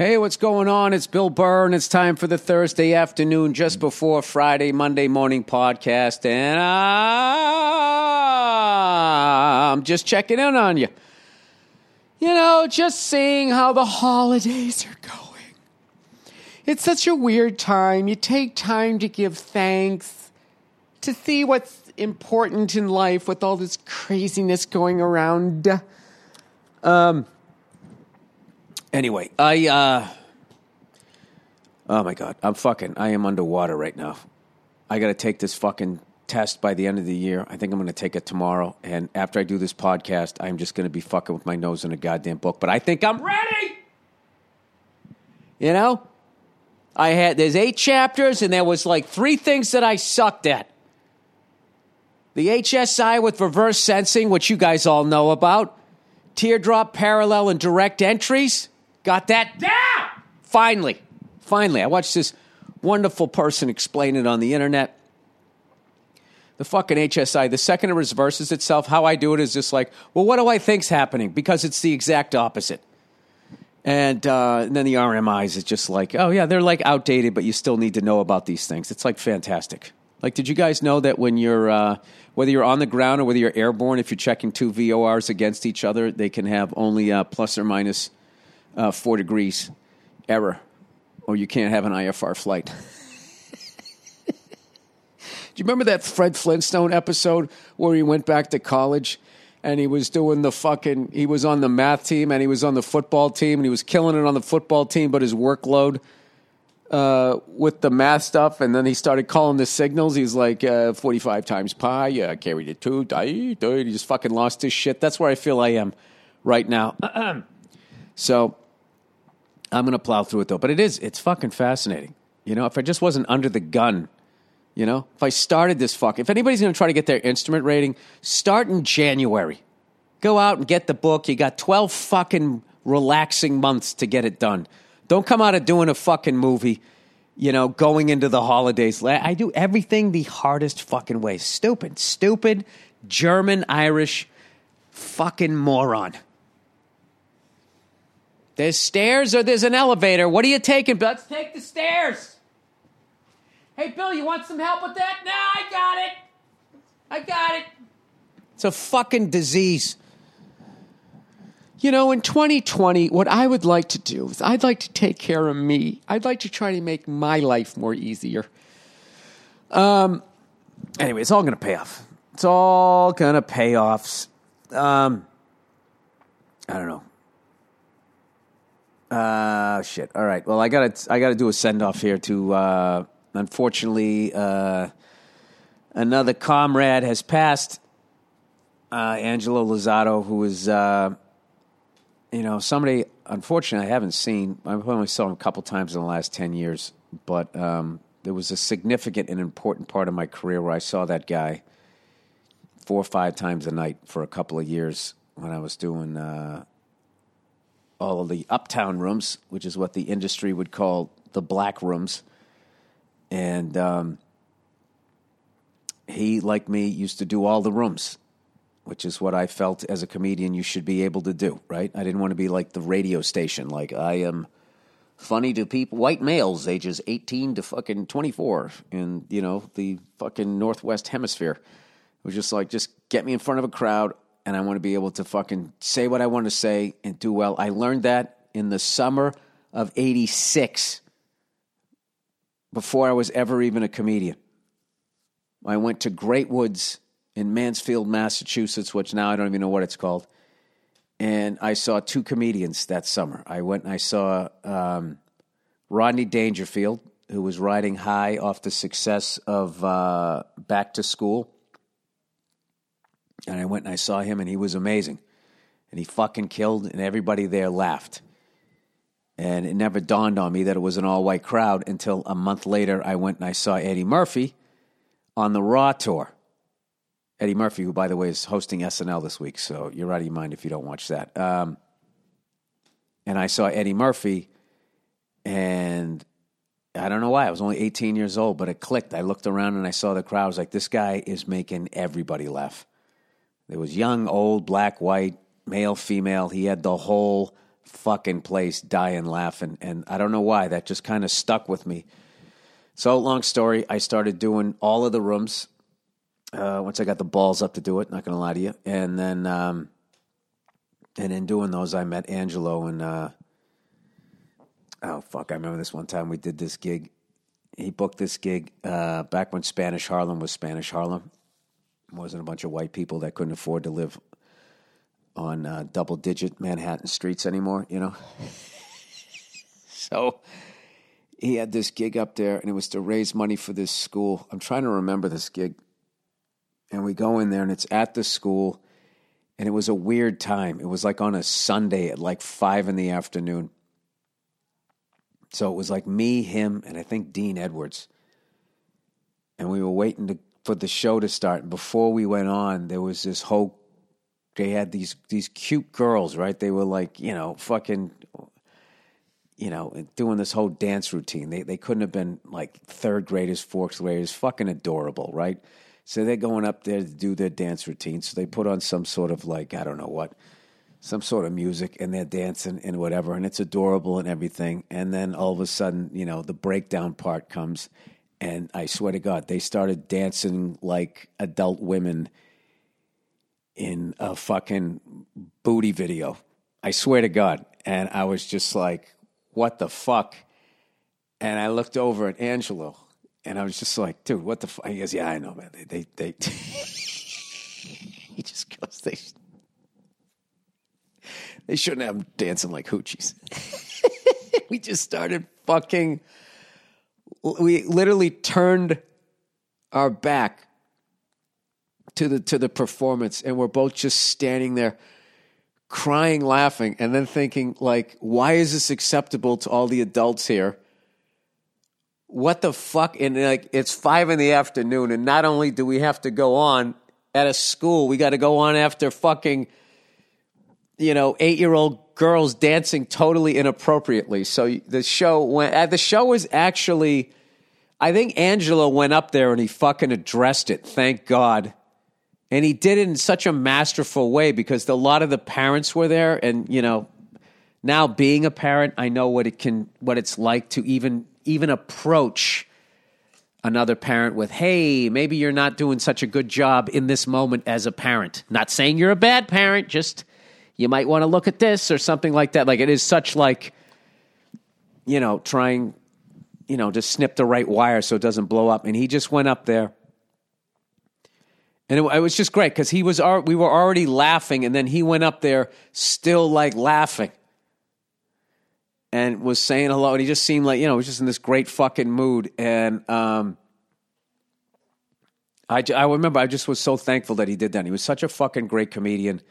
Hey, what's going on? It's Bill Burr, and it's time for the Thursday afternoon, just before Friday, Monday morning podcast. And I'm just checking in on you. You know, just seeing how the holidays are going. It's such a weird time. You take time to give thanks, to see what's important in life with all this craziness going around. Um, Anyway, I uh Oh my god, I'm fucking I am underwater right now. I got to take this fucking test by the end of the year. I think I'm going to take it tomorrow and after I do this podcast, I'm just going to be fucking with my nose in a goddamn book, but I think I'm ready. You know? I had there's 8 chapters and there was like 3 things that I sucked at. The HSI with reverse sensing, which you guys all know about. Teardrop parallel and direct entries. Got that down! Finally. Finally. I watched this wonderful person explain it on the internet. The fucking HSI, the second it reverses itself, how I do it is just like, well, what do I think's happening? Because it's the exact opposite. And, uh, and then the RMIs is just like, oh, yeah, they're like outdated, but you still need to know about these things. It's like fantastic. Like, did you guys know that when you're, uh, whether you're on the ground or whether you're airborne, if you're checking two VORs against each other, they can have only uh, plus or minus uh, four degrees error, or you can't have an IFR flight. Do you remember that Fred Flintstone episode where he went back to college and he was doing the fucking, he was on the math team and he was on the football team and he was killing it on the football team, but his workload uh, with the math stuff, and then he started calling the signals. He's like uh, forty-five times pi, uh, carried it two, die, die. He just fucking lost his shit. That's where I feel I am right now. so I'm gonna plow through it though. But it is, it's fucking fascinating. You know, if I just wasn't under the gun, you know, if I started this fuck, if anybody's gonna try to get their instrument rating, start in January. Go out and get the book. You got twelve fucking relaxing months to get it done. Don't come out of doing a fucking movie, you know, going into the holidays. I do everything the hardest fucking way. Stupid, stupid German, Irish fucking moron. There's stairs or there's an elevator. What are you taking? Let's take the stairs. Hey, Bill, you want some help with that? No, I got it. I got it. It's a fucking disease. You know, in 2020, what I would like to do is I'd like to take care of me. I'd like to try to make my life more easier. Um, anyway, it's all going to pay off. It's all going to pay off. Um, I don't know. Uh, shit. All right. Well, I gotta, I gotta do a send off here to, uh, unfortunately, uh, another comrade has passed. Uh, Angelo Lozado, who is, uh, you know, somebody, unfortunately, I haven't seen. I've only saw him a couple times in the last 10 years, but um, there was a significant and important part of my career where I saw that guy four or five times a night for a couple of years when I was doing uh, all of the uptown rooms, which is what the industry would call the black rooms. And um, he, like me, used to do all the rooms which is what I felt as a comedian you should be able to do, right? I didn't want to be like the radio station, like I am funny to people, white males ages 18 to fucking 24 in, you know, the fucking Northwest Hemisphere. It was just like, just get me in front of a crowd and I want to be able to fucking say what I want to say and do well. I learned that in the summer of 86 before I was ever even a comedian. I went to Great Woods in Mansfield, Massachusetts, which now I don't even know what it's called. And I saw two comedians that summer. I went and I saw um, Rodney Dangerfield, who was riding high off the success of uh, Back to School. And I went and I saw him, and he was amazing. And he fucking killed, and everybody there laughed. And it never dawned on me that it was an all white crowd until a month later I went and I saw Eddie Murphy on the Raw tour. Eddie Murphy, who, by the way, is hosting SNL this week, so you're out of your mind if you don't watch that. Um, and I saw Eddie Murphy, and I don't know why. I was only 18 years old, but it clicked. I looked around and I saw the crowd. I was like, this guy is making everybody laugh. There was young, old, black, white, male, female. He had the whole fucking place dying laughing. And I don't know why. That just kind of stuck with me. So, long story, I started doing all of the rooms uh, once I got the balls up to do it, not going to lie to you. And then, um, and in doing those, I met Angelo and, uh, oh, fuck, I remember this one time we did this gig. He booked this gig uh, back when Spanish Harlem was Spanish Harlem. Wasn't a bunch of white people that couldn't afford to live on uh, double digit Manhattan streets anymore, you know? so he had this gig up there, and it was to raise money for this school. I'm trying to remember this gig. And we go in there, and it's at the school, and it was a weird time. It was like on a Sunday at like five in the afternoon. So it was like me, him, and I think Dean Edwards. And we were waiting to, for the show to start. And before we went on, there was this whole they had these these cute girls, right? They were like, you know, fucking you know, doing this whole dance routine. They they couldn't have been like third graders, fourth graders, fucking adorable, right? So they're going up there to do their dance routine. So they put on some sort of like, I don't know what, some sort of music and they're dancing and whatever. And it's adorable and everything. And then all of a sudden, you know, the breakdown part comes. And I swear to God, they started dancing like adult women in a fucking booty video. I swear to God. And I was just like, what the fuck? And I looked over at Angelo and I was just like, dude, what the fuck? He goes, yeah, I know, man. They, they, they he just goes, they, they shouldn't have them dancing like hoochies. we just started fucking, we literally turned our back to the to the performance and we're both just standing there crying laughing and then thinking like why is this acceptable to all the adults here? What the fuck? And like it's five in the afternoon and not only do we have to go on at a school we got to go on after fucking you know eight year old girls dancing totally inappropriately. So the show went uh, the show was actually i think angelo went up there and he fucking addressed it thank god. And he did it in such a masterful way because a lot of the parents were there and you know now being a parent i know what it can what it's like to even even approach another parent with hey maybe you're not doing such a good job in this moment as a parent. Not saying you're a bad parent just you might want to look at this or something like that. Like it is such like you know trying you know to snip the right wire so it doesn't blow up. And he just went up there. And it, it was just great because he was we were already laughing, and then he went up there still like laughing, and was saying hello, and he just seemed like you know he was just in this great fucking mood, and um, I I remember I just was so thankful that he did that. He was such a fucking great comedian,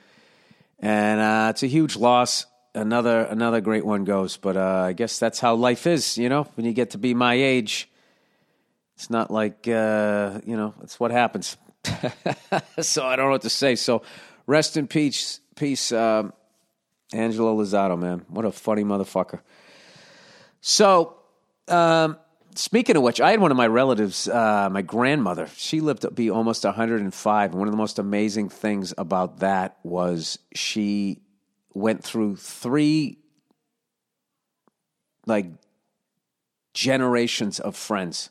and uh, it's a huge loss. Another another great one goes, but uh, I guess that's how life is, you know. When you get to be my age, it's not like uh, you know, it's what happens. so I don't know what to say. So rest in peace, peace, um, Angelo Lozado, man. What a funny motherfucker. So, um, speaking of which, I had one of my relatives, uh, my grandmother. She lived to be almost 105. And one of the most amazing things about that was she went through three, like, generations of friends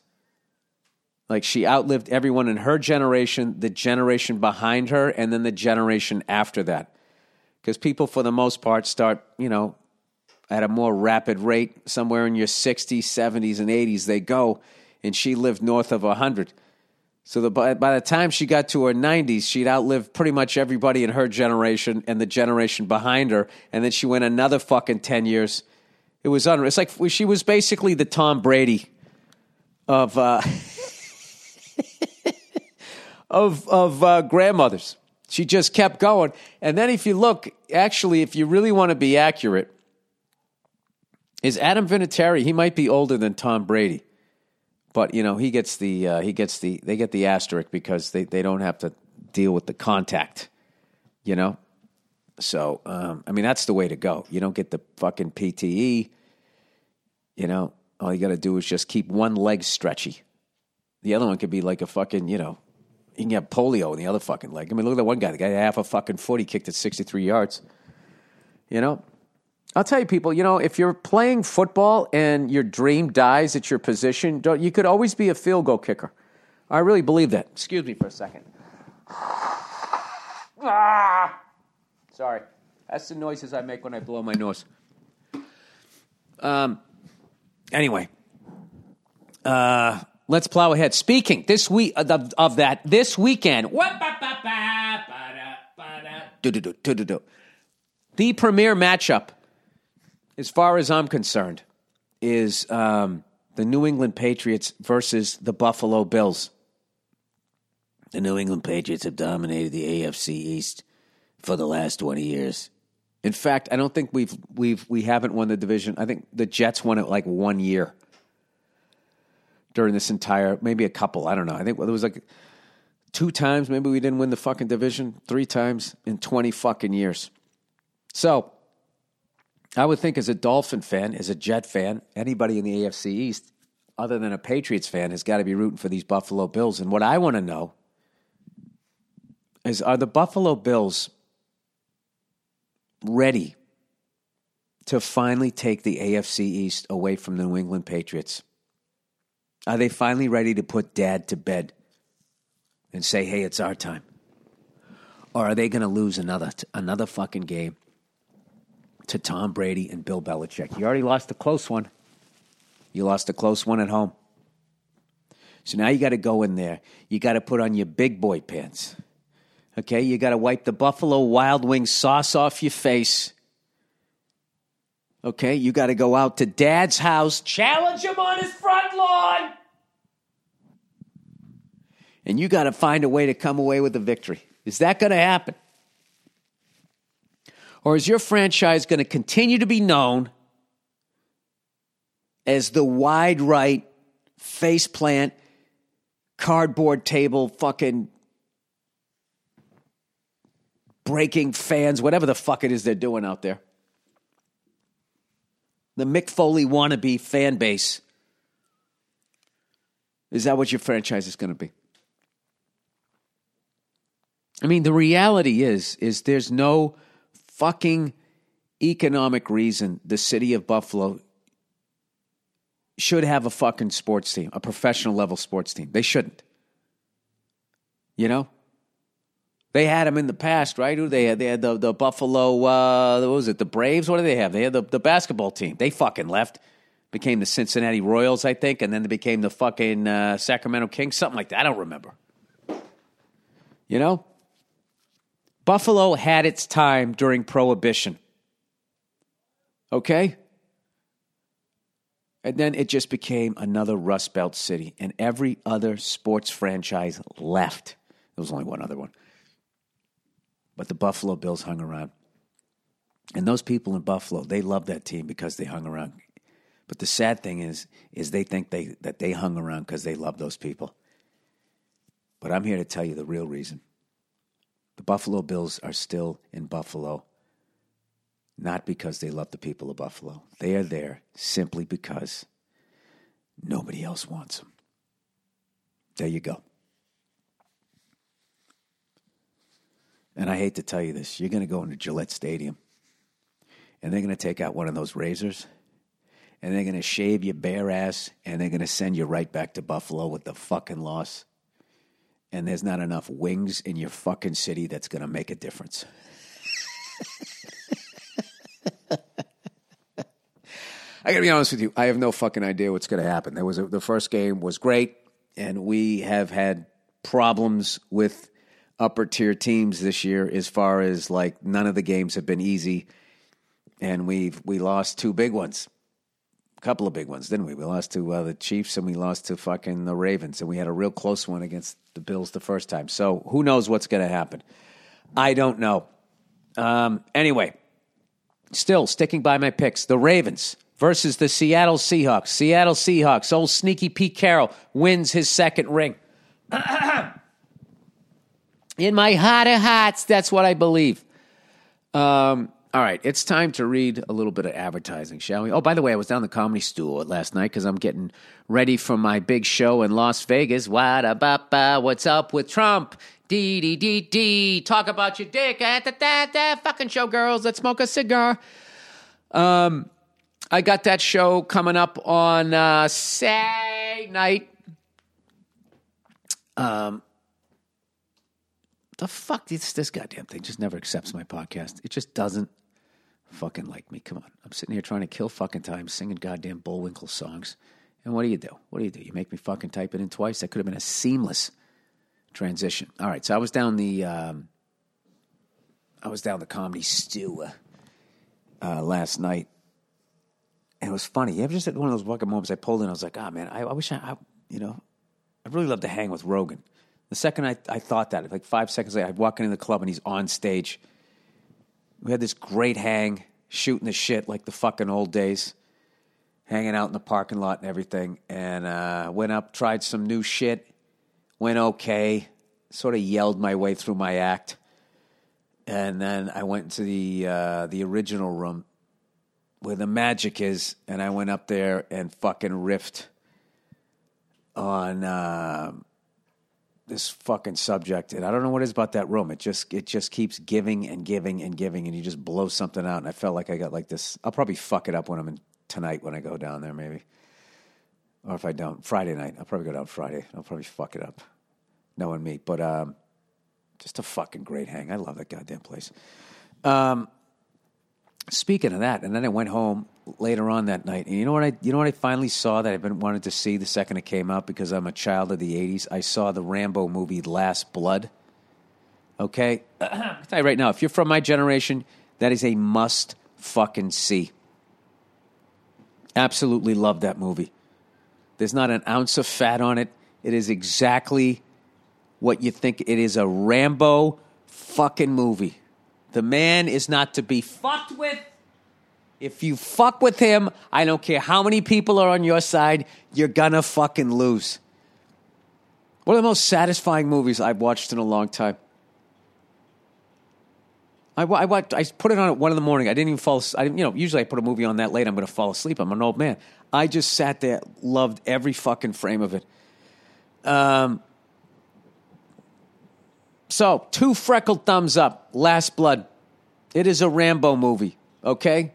like she outlived everyone in her generation, the generation behind her, and then the generation after that. Because people, for the most part, start, you know, at a more rapid rate, somewhere in your 60s, 70s, and 80s, they go. And she lived north of 100. So the, by, by the time she got to her 90s, she'd outlived pretty much everybody in her generation and the generation behind her. And then she went another fucking 10 years. It was unreal. It's like she was basically the Tom Brady of. Uh, of of uh, grandmothers. She just kept going. And then if you look, actually, if you really want to be accurate, is Adam Vinatieri. He might be older than Tom Brady, but you know he gets the uh, he gets the they get the asterisk because they they don't have to deal with the contact. You know, so um, I mean that's the way to go. You don't get the fucking CTE. You know, all you got to do is just keep one leg stretchy. The other one could be like a fucking, you know, you can get polio in the other fucking leg. I mean, look at that one guy. The guy had half a fucking foot. He kicked it 63 yards. You know? I'll tell you, people, you know, if you're playing football and your dream dies at your position, you could always be a field goal kicker. I really believe that. Excuse me for a second. Ah! Sorry. That's the noises I make when I blow my nose. Um, anyway, uh, let's plow ahead. Speaking this week of, of that, this weekend, the premier matchup, as far as I'm concerned, is um, the New England Patriots versus the Buffalo Bills. The New England Patriots have dominated the AFC East for the last 20 years. In fact, I don't think we've we've we haven't won the division. I think the Jets won it like one year during this entire maybe a couple. I don't know. I think it was like two times. Maybe we didn't win the fucking division three times in 20 fucking years. So I would think as a Dolphin fan, as a Jet fan, anybody in the AFC East, other than a Patriots fan, has got to be rooting for these Buffalo Bills. And what I want to know is are the Buffalo Bills ready to finally take the AFC East away from the New England Patriots? Are they finally ready to put dad to bed and say, hey, it's our time? Or are they going to lose another, another fucking game to Tom Brady and Bill Belichick? You already lost a close one. You lost a close one at home. So now you got to go in there. You got to put on your big boy pants. Okay, you got to wipe the Buffalo Wild Wings sauce off your face. Okay, you got to go out to dad's house, challenge him on his front lawn. And you got to find a way to come away with a victory. Is that going to happen? Or is your franchise going to continue to be known as the wide right, faceplant, cardboard table, fucking breaking fans, whatever the fuck it is they're doing out there. The Mick Foley wannabe fan base. Is that what your franchise is going to be? I mean, the reality is, is there's no fucking economic reason the city of Buffalo should have a fucking sports team, a professional level sports team. They shouldn't. You know? They had them in the past, right? Who they had? They had the, the Buffalo, uh, what was it, the Braves? What do they have? They had the, the basketball team. They fucking left. Became the Cincinnati Royals, I think, and then they became the fucking uh, Sacramento Kings, something like that. I don't remember. You know? Buffalo had its time during Prohibition. Okay? And then it just became another Rust Belt city, and every other sports franchise left. There was only one other one. But the Buffalo Bills hung around. And those people in Buffalo, they love that team because they hung around. But the sad thing is, is they think they that they hung around because they love those people. But I'm here to tell you the real reason. The Buffalo Bills are still in Buffalo, not because they love the people of Buffalo. They are there simply because nobody else wants them. There you go. And I hate to tell you this, you're going to go into Gillette Stadium and they're going to take out one of those razors and they're going to shave your bare ass and they're going to send you right back to Buffalo with the fucking loss. And there's not enough wings in your fucking city that's going to make a difference. I got to be honest with you. I have no fucking idea what's going to happen. There was a, the first game was great, and we have had problems with upper tier teams this year as far as like none of the games have been easy and we've we lost two big ones couple of big ones didn't we? We lost to uh, the chiefs and we lost to fucking the ravens and we had a real close one against the bills the first time. So who knows what's going to happen? I don't know. Um, anyway still sticking by my picks the ravens versus the seattle seahawks. Seattle seahawks old sneaky pete carroll wins his second ring. In my heart of hearts, that's what I believe. Um, all right, it's time to read a little bit of advertising, shall we? Oh, by the way, I was down the Comedy Store last night because I'm getting ready for my big show in Las Vegas. What about what's up with Trump? Dee dee dee dee. Talk about your dick at the da, da, fucking show, girls. Let's smoke a cigar. Um, I got that show coming up on uh, Saturday night. Um, the fuck this this goddamn thing just never accepts my podcast. It just doesn't fucking like me. Come on, I'm sitting here trying to kill fucking time singing goddamn Bullwinkle songs, and what do you do? What do you do? You make me fucking type it in twice. That could have been a seamless transition. All right, so I was down the um, I was down the comedy stew uh, uh, last night, and it was funny. You ever just had one of those fucking moments? I pulled in. I was like, oh man, I, I wish I, I, you know, I'd really love to hang with Rogan. The second I, I thought that, like five seconds later, I'd walk into the club and he's on stage. We had this great hang, shooting the shit like the fucking old days, hanging out in the parking lot and everything. And uh, went up, tried some new shit, went okay, sort of yelled my way through my act. And then I went to the uh, the original room where the magic is, and I went up there and fucking riffed on uh, this fucking subject, and I don't know what it is about that room. It just it just keeps giving and giving and giving, and you just blow something out. And I felt like I got like this. I'll probably fuck it up when I'm in tonight when I go down there, maybe, or if I don't Friday night. I'll probably go down Friday. I'll probably fuck it up, knowing me. But um, just a fucking great hang. I love that goddamn place. Um, speaking of that, and then I went home later on that night, and you know what I you know what I finally saw that I've been wanted to see the second it came out because I'm a child of the '80s. I saw the Rambo movie Last Blood. Okay, tell you right now, if you're from my generation, that is a must fucking see. Absolutely love that movie. There's not an ounce of fat on it. It is exactly what you think. It is a Rambo fucking movie. The man is not to be fucked with. If you fuck with him, I don't care how many people are on your side, you're gonna fucking lose. One of the most satisfying movies I've watched in a long time. I, I, I put it on at one in the morning. I didn't even fall. I you know, usually I put a movie on that late. I'm going to fall asleep. I'm an old man. I just sat there, loved every fucking frame of it. Um, so, two freckled thumbs up. Last Blood. It is a Rambo movie, okay?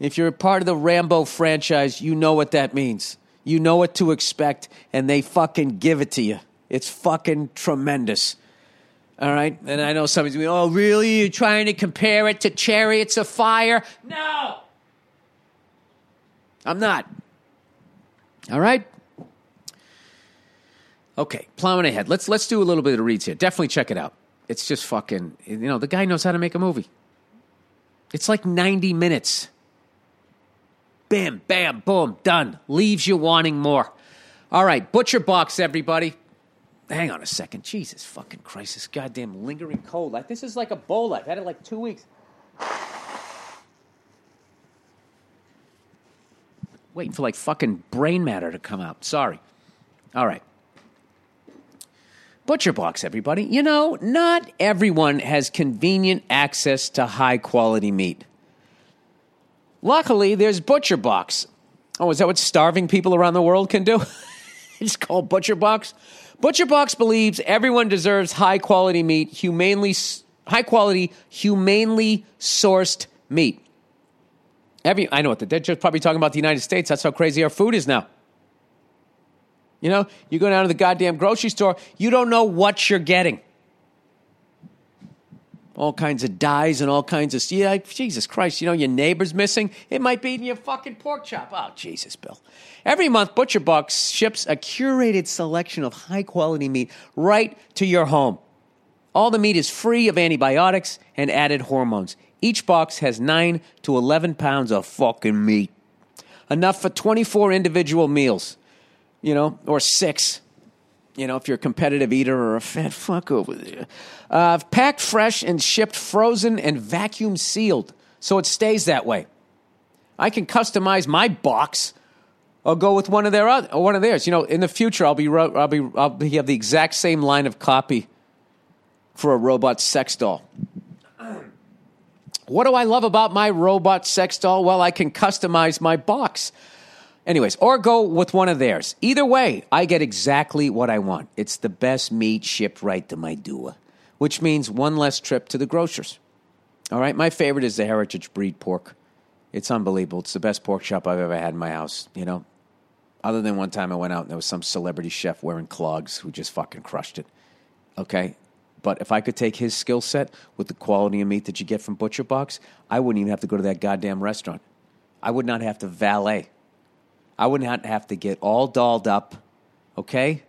If you're a part of the Rambo franchise, you know what that means. You know what to expect, and they fucking give it to you. It's fucking tremendous. All right? And I know somebody's going, oh, really? You're trying to compare it to Chariots of Fire? No! I'm not. All right? Okay, plowing ahead. Let's let's do a little bit of reads here. Definitely check it out. It's just fucking. You know, the guy knows how to make a movie. It's like ninety minutes. Bam, bam, boom, done. Leaves you wanting more. All right, Butcher Box, everybody. Hang on a second. Jesus fucking Christ, this goddamn lingering cold. Like this is like Ebola. I've had it like two weeks. Waiting for like fucking brain matter to come out. Sorry. All right. Butcher Box, everybody. You know, not everyone has convenient access to high quality meat. Luckily, there's Butcher Box. Oh, is that what starving people around the world can do? it's called Butcher Box. Butcher Box believes everyone deserves high quality meat, humanely high quality, humanely sourced meat. Every I know what they're just probably talking about the United States. That's how crazy our food is now. You know, you go down to the goddamn grocery store, you don't know what you're getting. All kinds of dyes and all kinds of yeah, Jesus Christ, you know your neighbor's missing. It might be in your fucking pork chop. Oh, Jesus, Bill. Every month, Butcher Box ships a curated selection of high quality meat right to your home. All the meat is free of antibiotics and added hormones. Each box has 9 to 11 pounds of fucking meat. Enough for 24 individual meals you know, or six. You know, if you're a competitive eater or a fat fuck over there. Uh, packed fresh and shipped frozen and vacuum sealed, so it stays that way. I can customize my box or go with one of their other, one of theirs. You know, in the future, I'll be I'll be I'll be, have the exact same line of copy for a robot sex doll. What do I love about my robot sex doll? Well, I can customize my box. Anyways, or go with one of theirs. Either way, I get exactly what I want. It's the best meat shipped right to my door, which means one less trip to the grocers. All right, my favorite is the heritage breed pork. It's unbelievable. It's the best pork chop I've ever had in my house, you know? Other than one time I went out and there was some celebrity chef wearing clogs who just fucking crushed it. Okay? But if I could take his skill set with the quality of meat that you get from Butcher Box, I wouldn't even have to go to that goddamn restaurant. I would not have to valet. I would not have to get all dolled up, okay?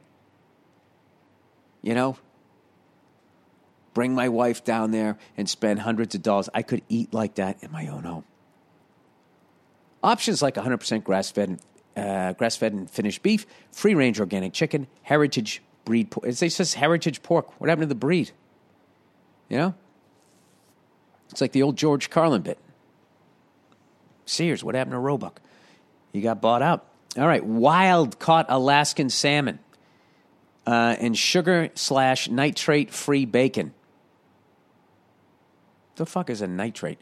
You know? Bring my wife down there and spend hundreds of dollars. I could eat like that in my own home. Options like 100% grass fed, uh, grass fed and finished beef, free range organic chicken, heritage breed pork. It says heritage pork. What happened to the breed? You know? It's like the old George Carlin bit. Sears, what happened to Roebuck? He got bought out. All right, wild caught Alaskan salmon uh, and sugar slash nitrate free bacon. The fuck is a nitrate?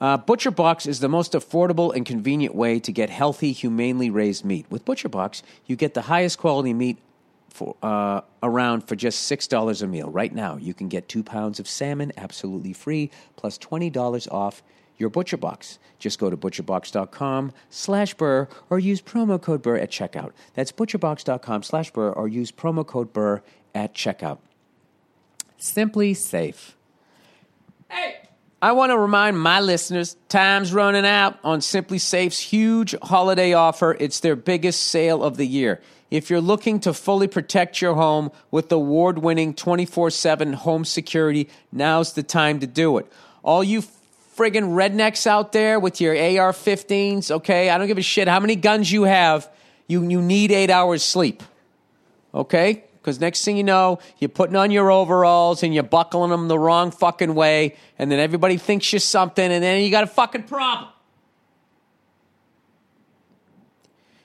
Uh, Butcher Box is the most affordable and convenient way to get healthy, humanely raised meat. With Butcher Box, you get the highest quality meat for, uh, around for just $6 a meal. Right now, you can get two pounds of salmon absolutely free, plus $20 off your Butcher Box. Just go to butcherbox.com slash burr or use promo code burr at checkout. That's butcherbox.com slash burr or use promo code burr at checkout. SimpliSafe. Hey! I want to remind my listeners time's running out on SimpliSafe's huge holiday offer. It's their biggest sale of the year. If you're looking to fully protect your home with award winning 24 7 home security, now's the time to do it. All you friggin' rednecks out there with your AR 15s, okay? I don't give a shit how many guns you have, you, you need eight hours sleep, okay? Because next thing you know, you're putting on your overalls and you're buckling them the wrong fucking way, and then everybody thinks you're something, and then you got a fucking problem.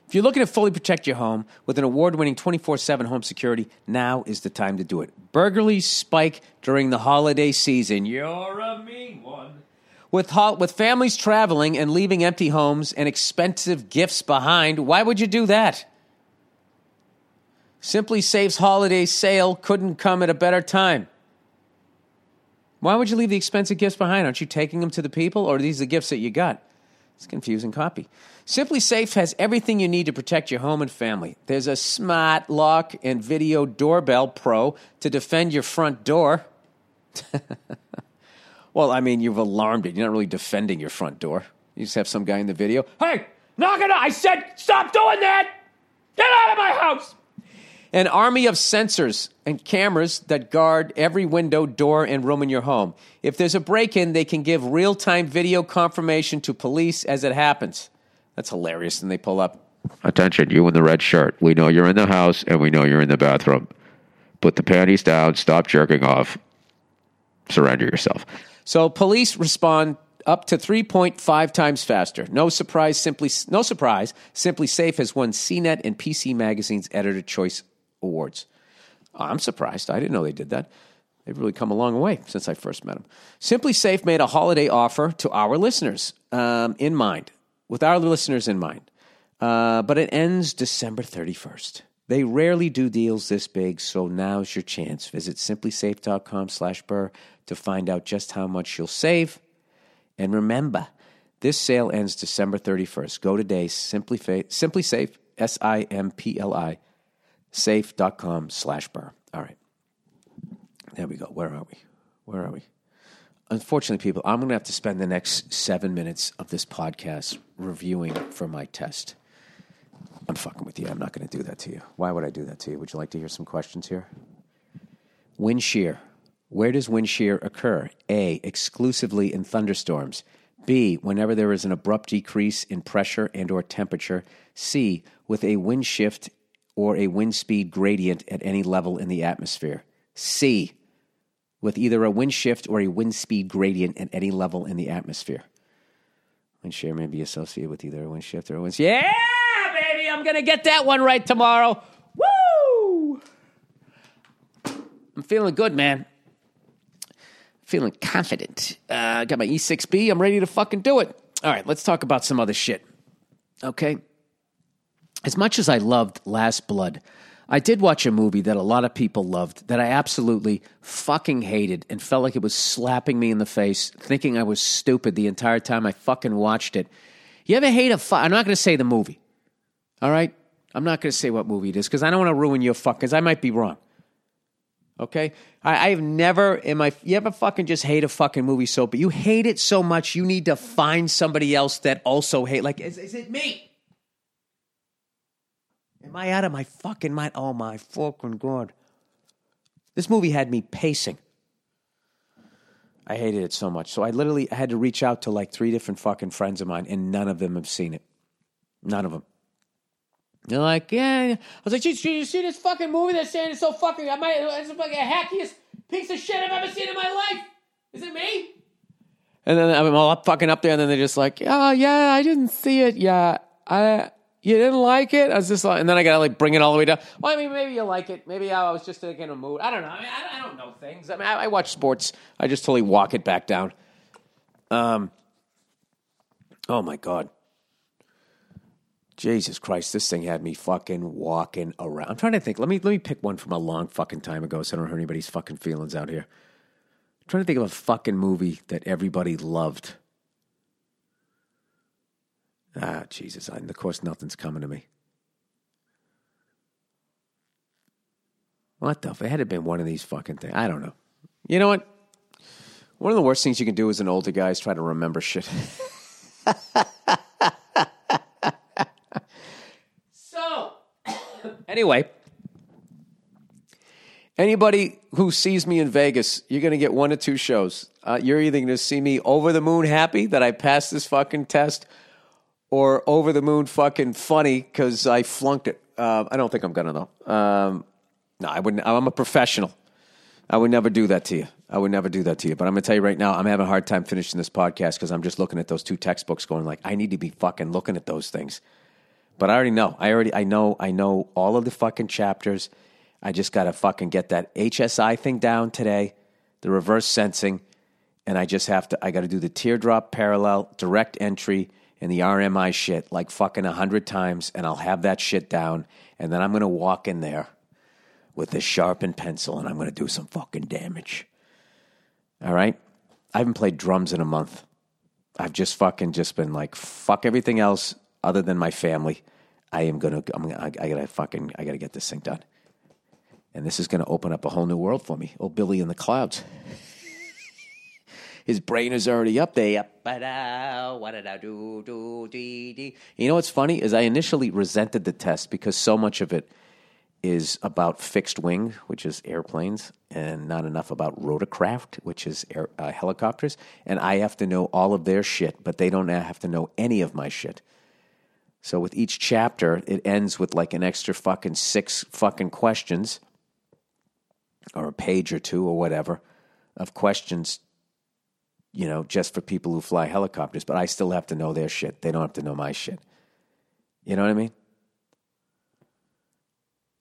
If you're looking to fully protect your home with an award winning 24 7 home security, now is the time to do it. Burglaries spike during the holiday season. You're a mean one. With, ho- with families traveling and leaving empty homes and expensive gifts behind, why would you do that? SimpliSafe's holiday sale couldn't come at a better time. Why would you leave the expensive gifts behind? Aren't you taking them to the people, or are these the gifts that you got? It's confusing copy. SimpliSafe has everything you need to protect your home and family. There's a smart lock and video doorbell pro to defend your front door. well, I mean, you've alarmed it. You're not really defending your front door. You just have some guy in the video. Hey, knock it! Out. I said, stop doing that! Get out of my house! An army of sensors and cameras that guard every window, door, and room in your home. If there's a break in, they can give real time video confirmation to police as it happens. That's hilarious. And they pull up. Attention, you in the red shirt. We know you're in the house and we know you're in the bathroom. Put the panties down, stop jerking off, surrender yourself. So police respond up to 3.5 times faster. No surprise, simply no surprise. SimpliSafe has won CNET and PC Magazine's Editor Choice Awards. I'm surprised. I didn't know they did that. They've really come a long way since I first met them. SimpliSafe made a holiday offer to our listeners um, in mind, with our listeners in mind. Uh, but it ends December 31st. They rarely do deals this big, so now's your chance. Visit simplisafe.com slash burr to find out just how much you'll save. And remember, this sale ends December 31st. Go today, Simply, SimpliSafe, S I M P L I safe.com slash burr. All right. There we go. Where are we? Where are we? Unfortunately, people, I'm going to have to spend the next seven minutes of this podcast reviewing for my test. I'm fucking with you. I'm not going to do that to you. Why would I do that to you? Would you like to hear some questions here? Wind shear. Where does wind shear occur? A. Exclusively in thunderstorms. B. Whenever there is an abrupt decrease in pressure and or temperature. C. With a wind shift or a wind speed gradient at any level in the atmosphere. C, with either a wind shift or a wind speed gradient at any level in the atmosphere. Wind shear may be associated with either a wind shift or a wind. Yeah, baby, I'm gonna get that one right tomorrow. Woo! I'm feeling good, man. Feeling confident. Uh, I got my E6B. I'm ready to fucking do it. All right, let's talk about some other shit. Okay. As much as I loved Last Blood, I did watch a movie that a lot of people loved that I absolutely fucking hated and felt like it was slapping me in the face, thinking I was stupid the entire time I fucking watched it. You ever hate a fu- I'm not going to say the movie. All right? I'm not going to say what movie it is because I don't want to ruin your fuck because I might be wrong. Okay? I, I've never in my you ever fucking just hate a fucking movie so but you hate it so much you need to find somebody else that also hate like is, is it me? Am I out of my fucking mind? Oh my fucking god. This movie had me pacing. I hated it so much. So I literally had to reach out to like three different fucking friends of mine, and none of them have seen it. None of them. They're like, yeah. I was like, did you see this fucking movie they're saying it's so fucking, I might, it's the fucking hackiest piece of shit I've ever seen in my life. Is it me? And then I'm all fucking up there, and then they're just like, oh, yeah, I didn't see it. Yeah, I, you didn't like it? I was just like, and then I gotta like bring it all the way down. Well, I mean, maybe you like it. Maybe I was just like, in a mood. I don't know. I mean, I, I don't know things. I mean, I, I watch sports. I just totally walk it back down. Um, oh my God. Jesus Christ, this thing had me fucking walking around. I'm trying to think. Let me let me pick one from a long fucking time ago so I don't hurt anybody's fucking feelings out here. I'm trying to think of a fucking movie that everybody loved. Ah, Jesus. And of course, nothing's coming to me. What the? If it had to been one of these fucking things, I don't know. You know what? One of the worst things you can do as an older guy is try to remember shit. anyway, anybody who sees me in Vegas, you're going to get one or two shows. Uh, you're either going to see me over the moon happy that I passed this fucking test or over the moon fucking funny because I flunked it. Uh, I don't think I'm gonna though. Um, no, I wouldn't. I'm a professional. I would never do that to you. I would never do that to you. But I'm gonna tell you right now, I'm having a hard time finishing this podcast because I'm just looking at those two textbooks, going like, I need to be fucking looking at those things. But I already know. I already. I know. I know all of the fucking chapters. I just gotta fucking get that HSI thing down today, the reverse sensing, and I just have to. I got to do the teardrop parallel, direct entry and the RMI shit like fucking a hundred times, and I'll have that shit down, and then I'm gonna walk in there with a sharpened pencil, and I'm gonna do some fucking damage. All right, I haven't played drums in a month. I've just fucking just been like fuck everything else other than my family. I am gonna. I'm. I, I gotta fucking. I gotta get this thing done. And this is gonna open up a whole new world for me. Oh, Billy in the clouds. His brain is already up there. What did I do? do dee, dee. You know what's funny is I initially resented the test because so much of it is about fixed wing, which is airplanes, and not enough about rotorcraft, which is air, uh, helicopters. And I have to know all of their shit, but they don't have to know any of my shit. So with each chapter, it ends with like an extra fucking six fucking questions, or a page or two, or whatever, of questions you know, just for people who fly helicopters, but I still have to know their shit. They don't have to know my shit. You know what I mean?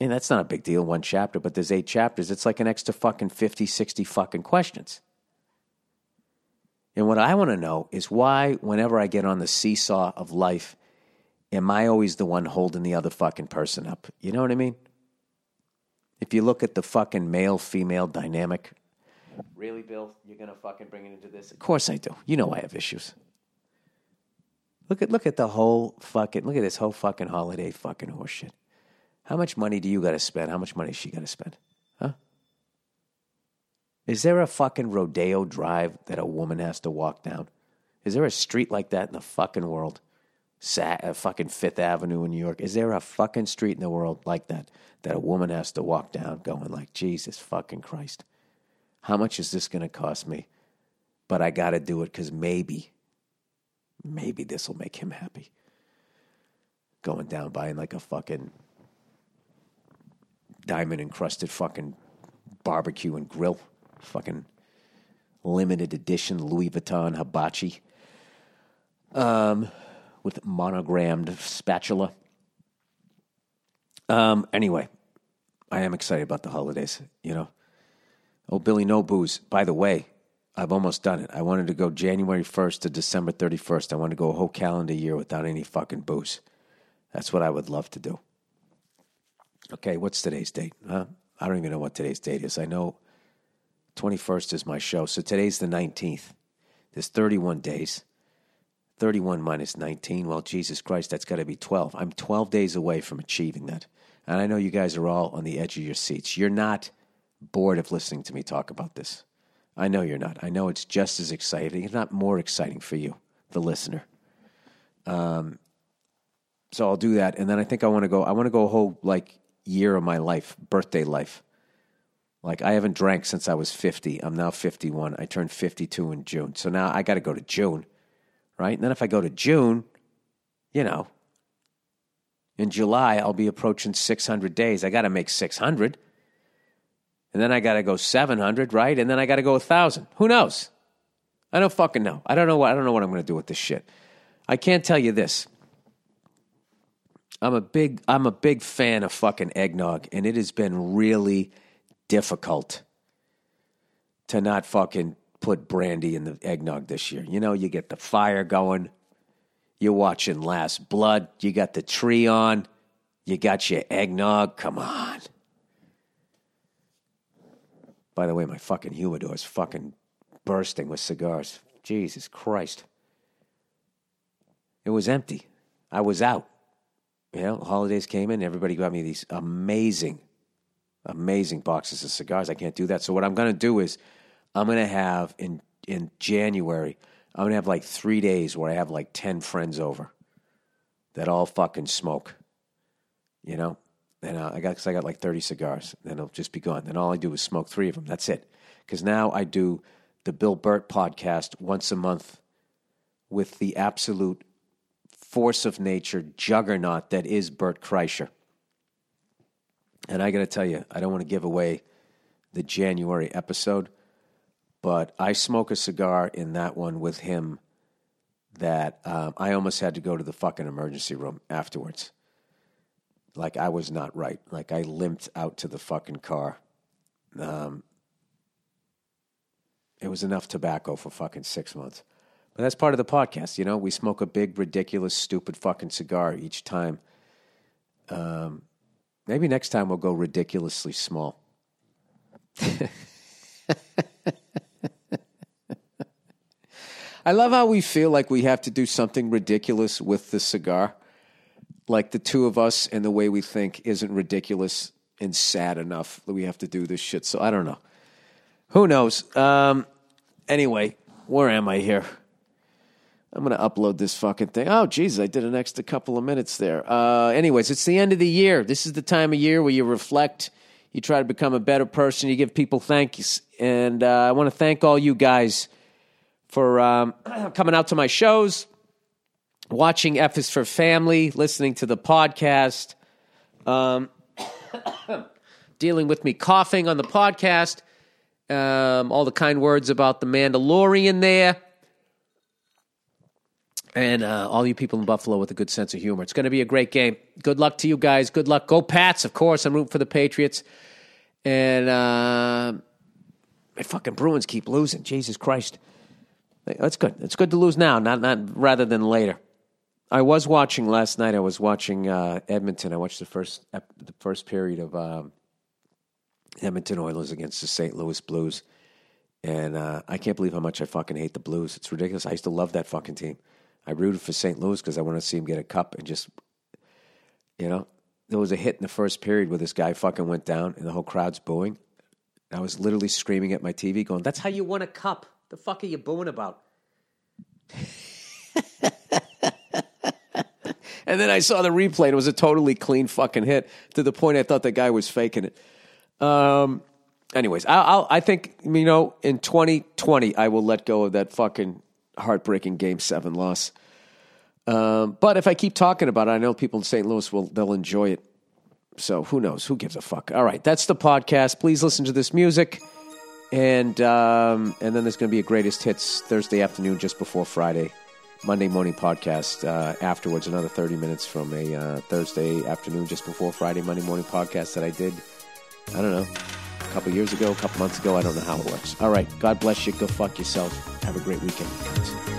And that's not a big deal, one chapter, but there's eight chapters. It's like an extra fucking 50, 60 fucking questions. And what I want to know is why, whenever I get on the seesaw of life, am I always the one holding the other fucking person up? You know what I mean? If you look at the fucking male female dynamic, Really, Bill? You're gonna fucking bring it into this? Of course I do. You know I have issues. Look at look at the whole fucking look at this whole fucking holiday fucking horseshit. How much money do you got to spend? How much money is she got to spend? Huh? Is there a fucking rodeo drive that a woman has to walk down? Is there a street like that in the fucking world? Sa- fucking Fifth Avenue in New York. Is there a fucking street in the world like that that a woman has to walk down going like, Jesus fucking Christ? How much is this going to cost me? But I got to do it because maybe, maybe this will make him happy. Going down buying like a fucking diamond encrusted fucking barbecue and grill, fucking limited edition Louis Vuitton hibachi, um, with monogrammed spatula. Um, anyway, I am excited about the holidays. You know, Oh, Billy, no booze. By the way, I've almost done it. I wanted to go January 1st to December 31st. I want to go a whole calendar year without any fucking booze. That's what I would love to do. Okay, what's today's date? Huh? I don't even know what today's date is. I know 21st is my show. So today's the 19th. There's 31 days. 31 minus 19. Well, Jesus Christ, that's got to be 12. I'm 12 days away from achieving that. And I know you guys are all on the edge of your seats. You're not bored of listening to me talk about this. I know you're not. I know it's just as exciting, if not more exciting for you, the listener. Um, so I'll do that, and then I think I want to go. I want to go a whole like year of my life, birthday life. Like I haven't drank since I was 50. I'm now 51. I turned 52 in June. So now I got to go to June, right? And then if I go to June, you know, in July I'll be approaching 600 days. I got to make 600. And then I got to go 700, right? And then I got to go 1000. Who knows? I don't fucking know. I don't know what I don't know what I'm going to do with this shit. I can't tell you this. I'm a big I'm a big fan of fucking eggnog and it has been really difficult to not fucking put brandy in the eggnog this year. You know, you get the fire going. You're watching Last Blood. You got the tree on. You got your eggnog. Come on. By the way, my fucking humidor is fucking bursting with cigars. Jesus Christ. It was empty. I was out. You know, holidays came in, everybody got me these amazing, amazing boxes of cigars. I can't do that. So what I'm gonna do is I'm gonna have in in January, I'm gonna have like three days where I have like ten friends over that all fucking smoke. You know? And uh, I got cause I got like 30 cigars. Then it'll just be gone. Then all I do is smoke three of them. That's it. Because now I do the Bill Bert podcast once a month with the absolute force of nature juggernaut that is Bert Kreischer. And I got to tell you, I don't want to give away the January episode, but I smoke a cigar in that one with him that um, I almost had to go to the fucking emergency room afterwards. Like I was not right. Like I limped out to the fucking car. Um, it was enough tobacco for fucking six months. But that's part of the podcast, you know. We smoke a big, ridiculous, stupid fucking cigar each time. Um, maybe next time we'll go ridiculously small. I love how we feel like we have to do something ridiculous with the cigar. Like the two of us and the way we think isn't ridiculous and sad enough that we have to do this shit. So I don't know. Who knows? Um, anyway, where am I here? I'm going to upload this fucking thing. Oh, Jesus, I did an extra couple of minutes there. Uh, anyways, it's the end of the year. This is the time of year where you reflect, you try to become a better person, you give people thanks. And uh, I want to thank all you guys for um, coming out to my shows, watching F is for Family, listening to the podcast, um, dealing with me coughing on the podcast, um, all the kind words about the Mandalorian there and uh, all you people in Buffalo with a good sense of humor. It's going to be a great game. Good luck to you guys. Good luck. Go Pats, of course. I'm rooting for the Patriots. And uh, my fucking Bruins keep losing. Jesus Christ. That's good. It's good to lose now, not not rather than later. I was watching last night. I was watching uh, Edmonton. I watched the first the first period of um, Edmonton Oilers against the St. Louis Blues, and uh, I can't believe how much I fucking hate the Blues. It's ridiculous. I used to love that fucking team. I rooted for St. Louis because I want to see him get a cup and just, you know, there was a hit in the first period where this guy fucking went down and the whole crowd's booing. I was literally screaming at my TV, going, "That's how you win a cup. The fuck are you booing about?" and then I saw the replay. And it was a totally clean fucking hit to the point I thought the guy was faking it. Um. Anyways, I, I'll, I think you know in 2020 I will let go of that fucking heartbreaking Game Seven loss. Um, but if I keep talking about it, I know people in St. Louis will they'll enjoy it. So who knows? Who gives a fuck? All right, that's the podcast. Please listen to this music, and um, and then there's going to be a greatest hits Thursday afternoon, just before Friday. Monday morning podcast uh, afterwards, another 30 minutes from a uh, Thursday afternoon, just before Friday, Monday morning podcast that I did, I don't know, a couple years ago, a couple months ago. I don't know how it works. All right. God bless you. Go fuck yourself. Have a great weekend, guys.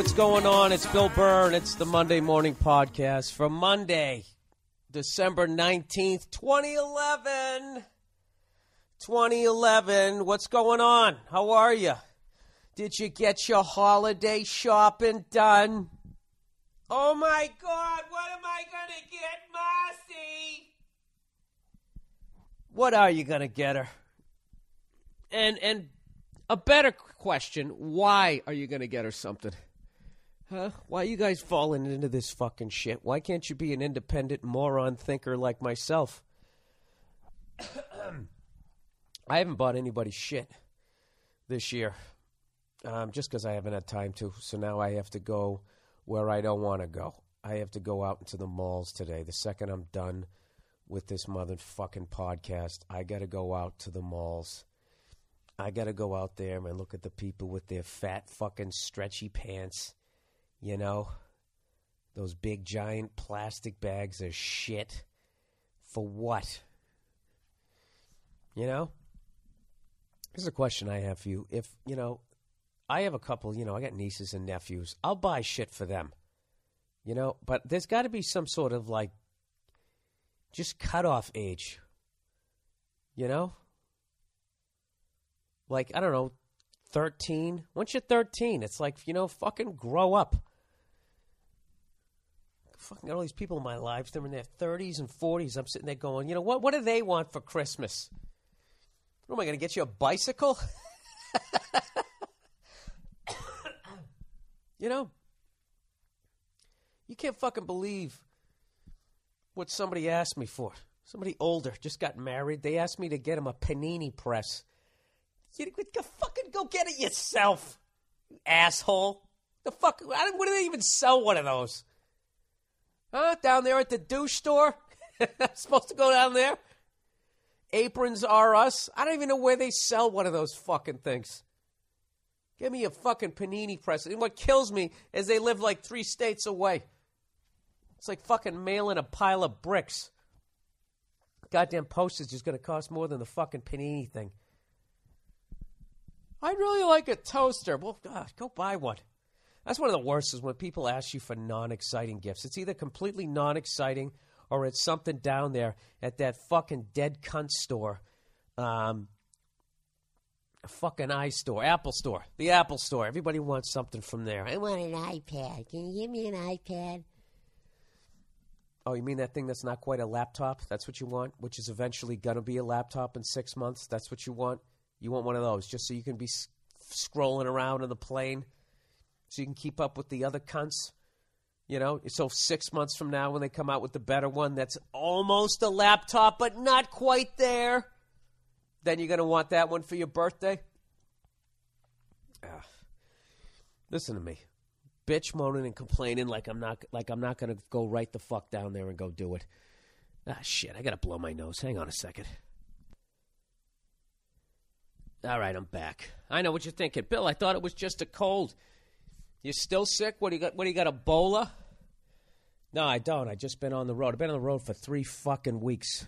What's going on? It's Bill and it's the Monday Morning Podcast for Monday, December 19th, 2011. 2011. What's going on? How are you? Did you get your holiday shopping done? Oh my God, what am I going to get, Marcy? What are you going to get her? And and a better question, why are you going to get her something? Huh? Why are you guys falling into this fucking shit? Why can't you be an independent moron thinker like myself? I haven't bought anybody shit this year, um, just because I haven't had time to. So now I have to go where I don't want to go. I have to go out into the malls today. The second I'm done with this motherfucking podcast, I got to go out to the malls. I got to go out there and look at the people with their fat fucking stretchy pants, you know? Those big giant plastic bags of shit. For what? You know? Here's a question I have for you. If, you know, I have a couple, you know, I got nieces and nephews. I'll buy shit for them. You know, but there's got to be some sort of like just cutoff age. You know? Like, I don't know, 13. Once you're 13, it's like, you know, fucking grow up. Fucking got all these people in my lives. They're in their 30s and 40s. I'm sitting there going, you know, what, what do they want for Christmas? What am I going to get you a bicycle? you know, you can't fucking believe what somebody asked me for. Somebody older just got married. They asked me to get him a panini press. You go fucking go get it yourself, you asshole. The fuck? I don't, what do they even sell one of those? Huh? Down there at the douche store? supposed to go down there? Aprons are us. I don't even know where they sell one of those fucking things. Give me a fucking panini press. And what kills me is they live like three states away. It's like fucking mailing a pile of bricks. Goddamn postage is going to cost more than the fucking panini thing. I'd really like a toaster. Well, God, go buy one. That's one of the worst is when people ask you for non exciting gifts. It's either completely non exciting or it's something down there at that fucking dead cunt store. Um, fucking iStore, Apple Store, the Apple Store. Everybody wants something from there. I want an iPad. Can you give me an iPad? Oh, you mean that thing that's not quite a laptop? That's what you want, which is eventually going to be a laptop in six months? That's what you want? You want one of those just so you can be s- scrolling around on the plane, so you can keep up with the other cunts? You know, so six months from now, when they come out with the better one that's almost a laptop, but not quite there, then you're going to want that one for your birthday? Ah. Listen to me bitch moaning and complaining like I'm not like I'm not gonna go right the fuck down there and go do it. Ah shit, I gotta blow my nose. Hang on a second. All right, I'm back. I know what you're thinking, Bill. I thought it was just a cold. You still sick? What do you got? What do you got? Ebola? No, I don't. I just been on the road. I've been on the road for three fucking weeks,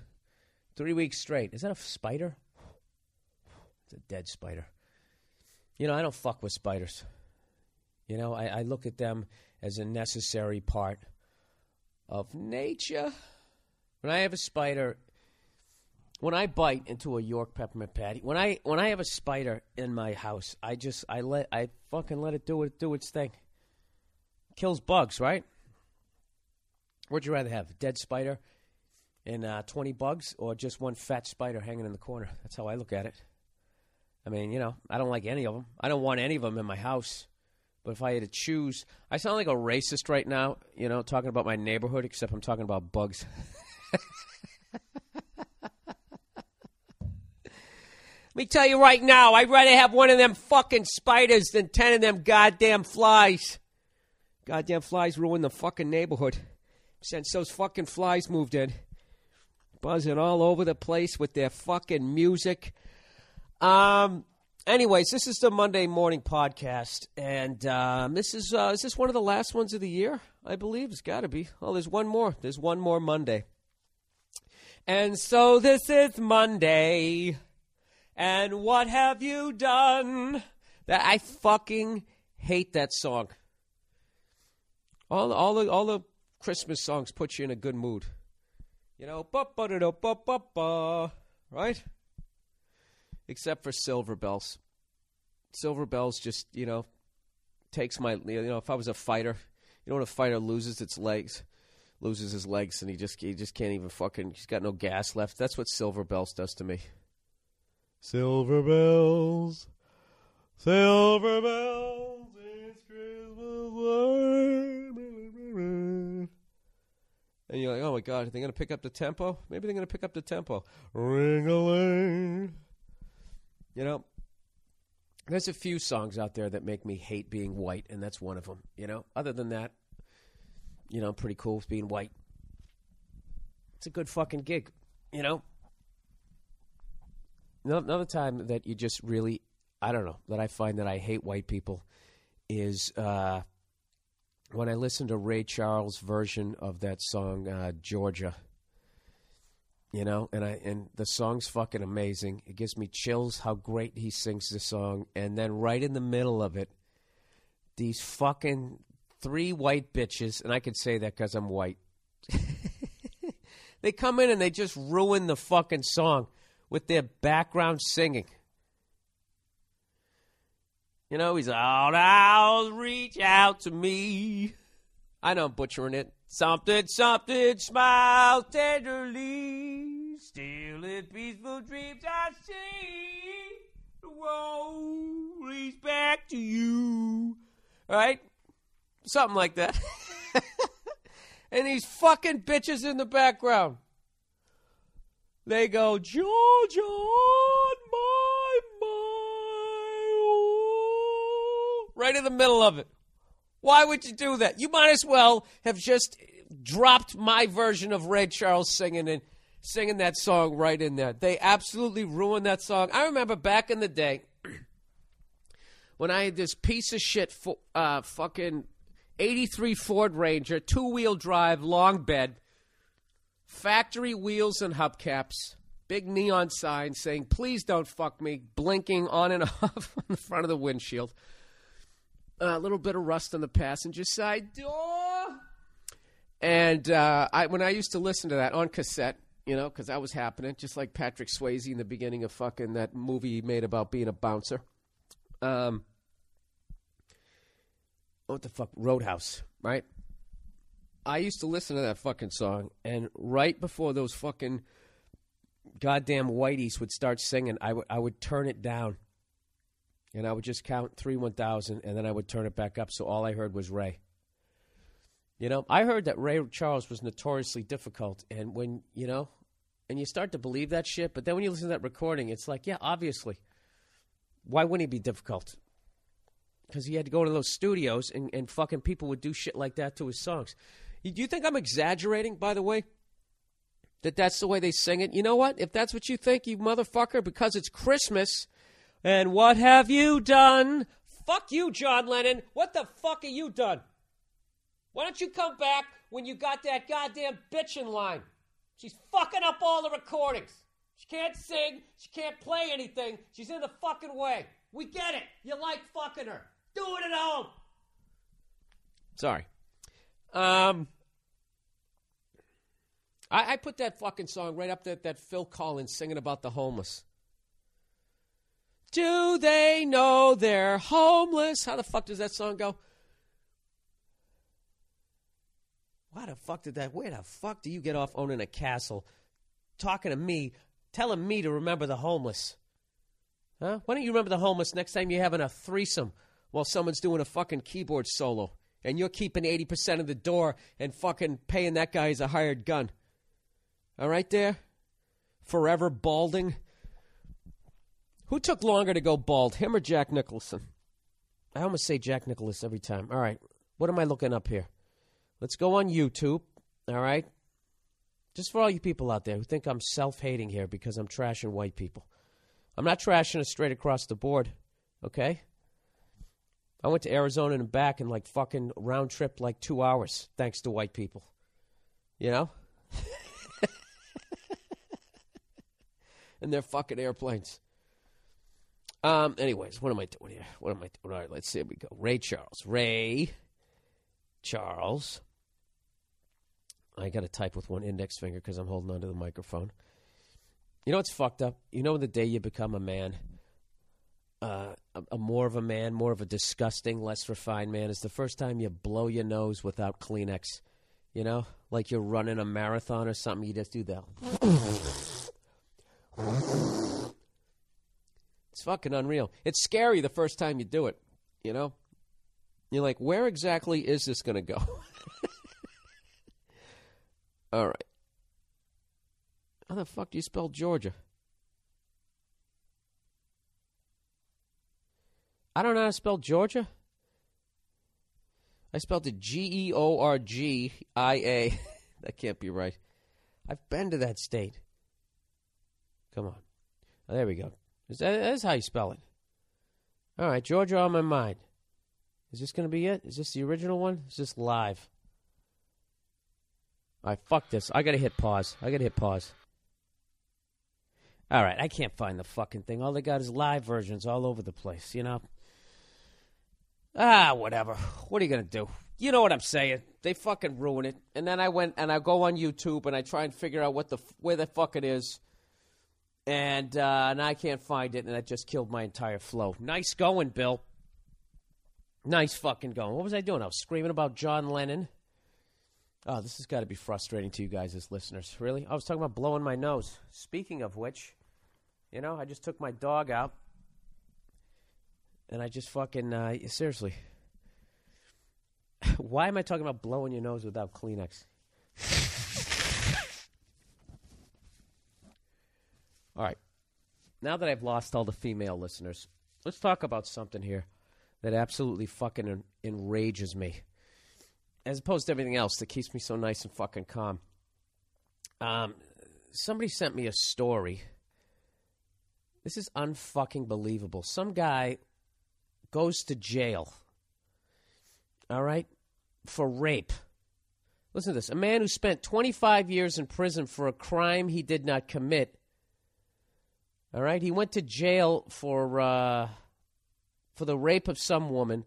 three weeks straight. Is that a spider? It's a dead spider. You know, I don't fuck with spiders. You know, I, I look at them as a necessary part of nature. When I have a spider, when I bite into a York peppermint patty, when I when I have a spider in my house, I just I let I fucking let it do it do its thing. Kills bugs, right? What'd you rather have, a dead spider and uh, twenty bugs, or just one fat spider hanging in the corner? That's how I look at it. I mean, you know, I don't like any of them. I don't want any of them in my house. But if I had to choose, I sound like a racist right now, you know, talking about my neighborhood, except I'm talking about bugs. Let me tell you right now, I'd rather have one of them fucking spiders than ten of them goddamn flies. Goddamn flies ruin the fucking neighborhood. since those fucking flies moved in, buzzing all over the place with their fucking music. Um. Anyways, this is the Monday morning podcast, and um, this is uh, is this one of the last ones of the year? I believe it's got to be. Oh, there's one more. There's one more Monday, and so this is Monday. And what have you done? That I fucking hate that song. All all the all the Christmas songs put you in a good mood. You know, ba ba da ba ba ba, right? Except for Silver Bells. Silver Bells just, you know, takes my you know, if I was a fighter, you know when a fighter loses its legs, loses his legs and he just he just can't even fucking he's got no gas left. That's what Silver Bells does to me. Silver bells, silver bells, it's Christmas. And you're like, oh my god, are they going to pick up the tempo? Maybe they're going to pick up the tempo. Ring a ling. You know, there's a few songs out there that make me hate being white, and that's one of them. You know, other than that, you know, I'm pretty cool with being white. It's a good fucking gig, you know. Ano- Another time that you just really, I don't know, that I find that I hate white people is uh, when I listen to Ray Charles' version of that song uh, Georgia. You know, and I and the song's fucking amazing. It gives me chills how great he sings the song, and then right in the middle of it, these fucking three white bitches, and I can say that because I'm white. they come in and they just ruin the fucking song with their background singing. You know, he's out, out, reach out to me. I know I'm butchering it. Something, something, smile tenderly. Still in peaceful dreams I see. Whoa, reach back to you. Right? Something like that. and these fucking bitches in the background. They go, Georgia on my mind. Right in the middle of it. Why would you do that? You might as well have just dropped my version of Ray Charles singing and singing that song right in there. They absolutely ruined that song. I remember back in the day when I had this piece of shit fo- uh, fucking 83 Ford Ranger, two wheel drive, long bed, factory wheels and hubcaps, big neon sign saying, please don't fuck me, blinking on and off on the front of the windshield. A little bit of rust on the passenger side door. And uh, I, when I used to listen to that on cassette, you know, because that was happening, just like Patrick Swayze in the beginning of fucking that movie he made about being a bouncer. Um, what the fuck? Roadhouse, right? I used to listen to that fucking song, and right before those fucking goddamn whiteys would start singing, I would I would turn it down, and I would just count three one thousand, and then I would turn it back up, so all I heard was Ray. You know, I heard that Ray Charles was notoriously difficult, and when you know, and you start to believe that shit, but then when you listen to that recording, it's like, yeah, obviously, why wouldn't he be difficult? Because he had to go to those studios, and, and fucking people would do shit like that to his songs. Do you think I'm exaggerating, by the way? That that's the way they sing it? You know what? If that's what you think, you motherfucker, because it's Christmas, and what have you done? Fuck you, John Lennon. What the fuck have you done? Why don't you come back when you got that goddamn bitch in line? She's fucking up all the recordings. She can't sing. She can't play anything. She's in the fucking way. We get it. You like fucking her. Do it at home. Sorry. Um, I, I put that fucking song right up there, that Phil Collins singing about the homeless. Do they know they're homeless? How the fuck does that song go? Why the fuck did that? Where the fuck do you get off owning a castle? Talking to me, telling me to remember the homeless. Huh? Why don't you remember the homeless next time you're having a threesome while someone's doing a fucking keyboard solo and you're keeping 80% of the door and fucking paying that guy as a hired gun? All right, there? Forever balding? Who took longer to go bald, him or Jack Nicholson? I almost say Jack Nicholas every time. All right, what am I looking up here? Let's go on YouTube. All right? Just for all you people out there who think I'm self hating here because I'm trashing white people. I'm not trashing it straight across the board, okay? I went to Arizona and back in like fucking round trip, like two hours, thanks to white people. You know? and their fucking airplanes. Um. Anyways, what am I doing here? What am I doing? All right, let's see. Here we go. Ray Charles. Ray Charles. I got to type with one index finger because I'm holding onto the microphone. You know what's fucked up? You know the day you become a man, uh, a, a more of a man, more of a disgusting, less refined man is the first time you blow your nose without Kleenex. You know, like you're running a marathon or something. You just do that. It's fucking unreal. It's scary the first time you do it. You know, you're like, where exactly is this going to go? All right. How the fuck do you spell Georgia? I don't know how to spell Georgia. I spelled it G E O R G I A. That can't be right. I've been to that state. Come on. Oh, there we go. Is that, that's how you spell it. All right, Georgia on my mind. Is this going to be it? Is this the original one? Is this live? All right, fuck this. I got to hit pause. I got to hit pause. All right, I can't find the fucking thing. All they got is live versions all over the place, you know? Ah, whatever. What are you going to do? You know what I'm saying. They fucking ruin it. And then I went and I go on YouTube and I try and figure out what the where the fuck it is. And uh, and I can't find it and that just killed my entire flow. Nice going, Bill. Nice fucking going. What was I doing? I was screaming about John Lennon. Oh, this has got to be frustrating to you guys as listeners. Really? I was talking about blowing my nose. Speaking of which, you know, I just took my dog out and I just fucking uh, seriously. Why am I talking about blowing your nose without Kleenex? all right. Now that I've lost all the female listeners, let's talk about something here that absolutely fucking en- enrages me. As opposed to everything else that keeps me so nice and fucking calm. Um, somebody sent me a story. This is unfucking believable. Some guy goes to jail. All right? For rape. Listen to this. A man who spent 25 years in prison for a crime he did not commit. All right? He went to jail for uh, for the rape of some woman.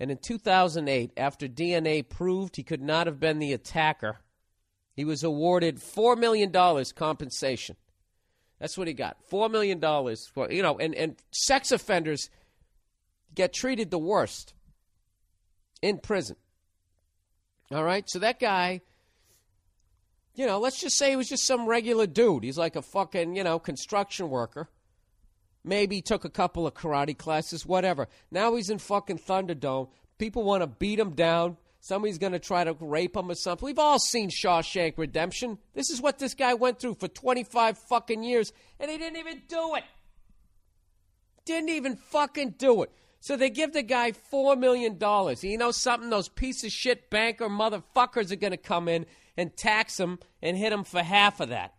And in 2008, after DNA proved he could not have been the attacker, he was awarded $4 million compensation. That's what he got. $4 million for, you know, and, and sex offenders get treated the worst in prison. All right? So that guy, you know, let's just say he was just some regular dude. He's like a fucking, you know, construction worker. Maybe took a couple of karate classes, whatever. Now he's in fucking Thunderdome. People want to beat him down. Somebody's going to try to rape him or something. We've all seen Shawshank Redemption. This is what this guy went through for 25 fucking years, and he didn't even do it. Didn't even fucking do it. So they give the guy $4 million. You know something? Those piece of shit banker motherfuckers are going to come in and tax him and hit him for half of that.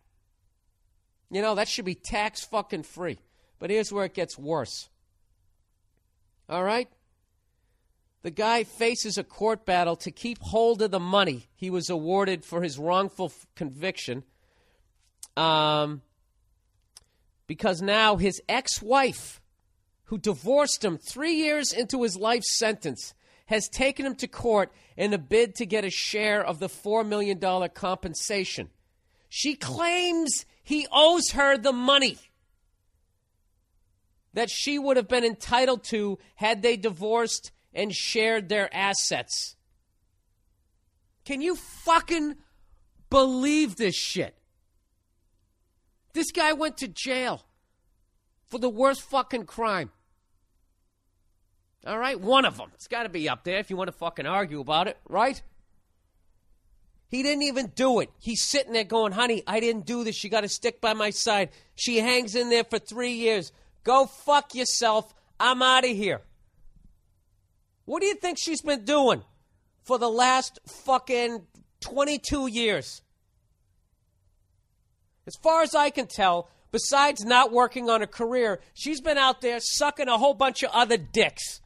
You know, that should be tax fucking free. But here's where it gets worse. All right? The guy faces a court battle to keep hold of the money he was awarded for his wrongful f- conviction. Um, because now his ex wife, who divorced him three years into his life sentence, has taken him to court in a bid to get a share of the $4 million compensation. She claims he owes her the money that she would have been entitled to had they divorced and shared their assets. Can you fucking believe this shit? This guy went to jail for the worst fucking crime. All right, one of them. It's got to be up there if you want to fucking argue about it, right? He didn't even do it. He's sitting there going, honey, I didn't do this. You got to stick by my side. She hangs in there for three years. Go fuck yourself. I'm out of here. What do you think she's been doing for the last fucking 22 years. As far as I can tell, besides not working on a career, she's been out there sucking a whole bunch of other dicks.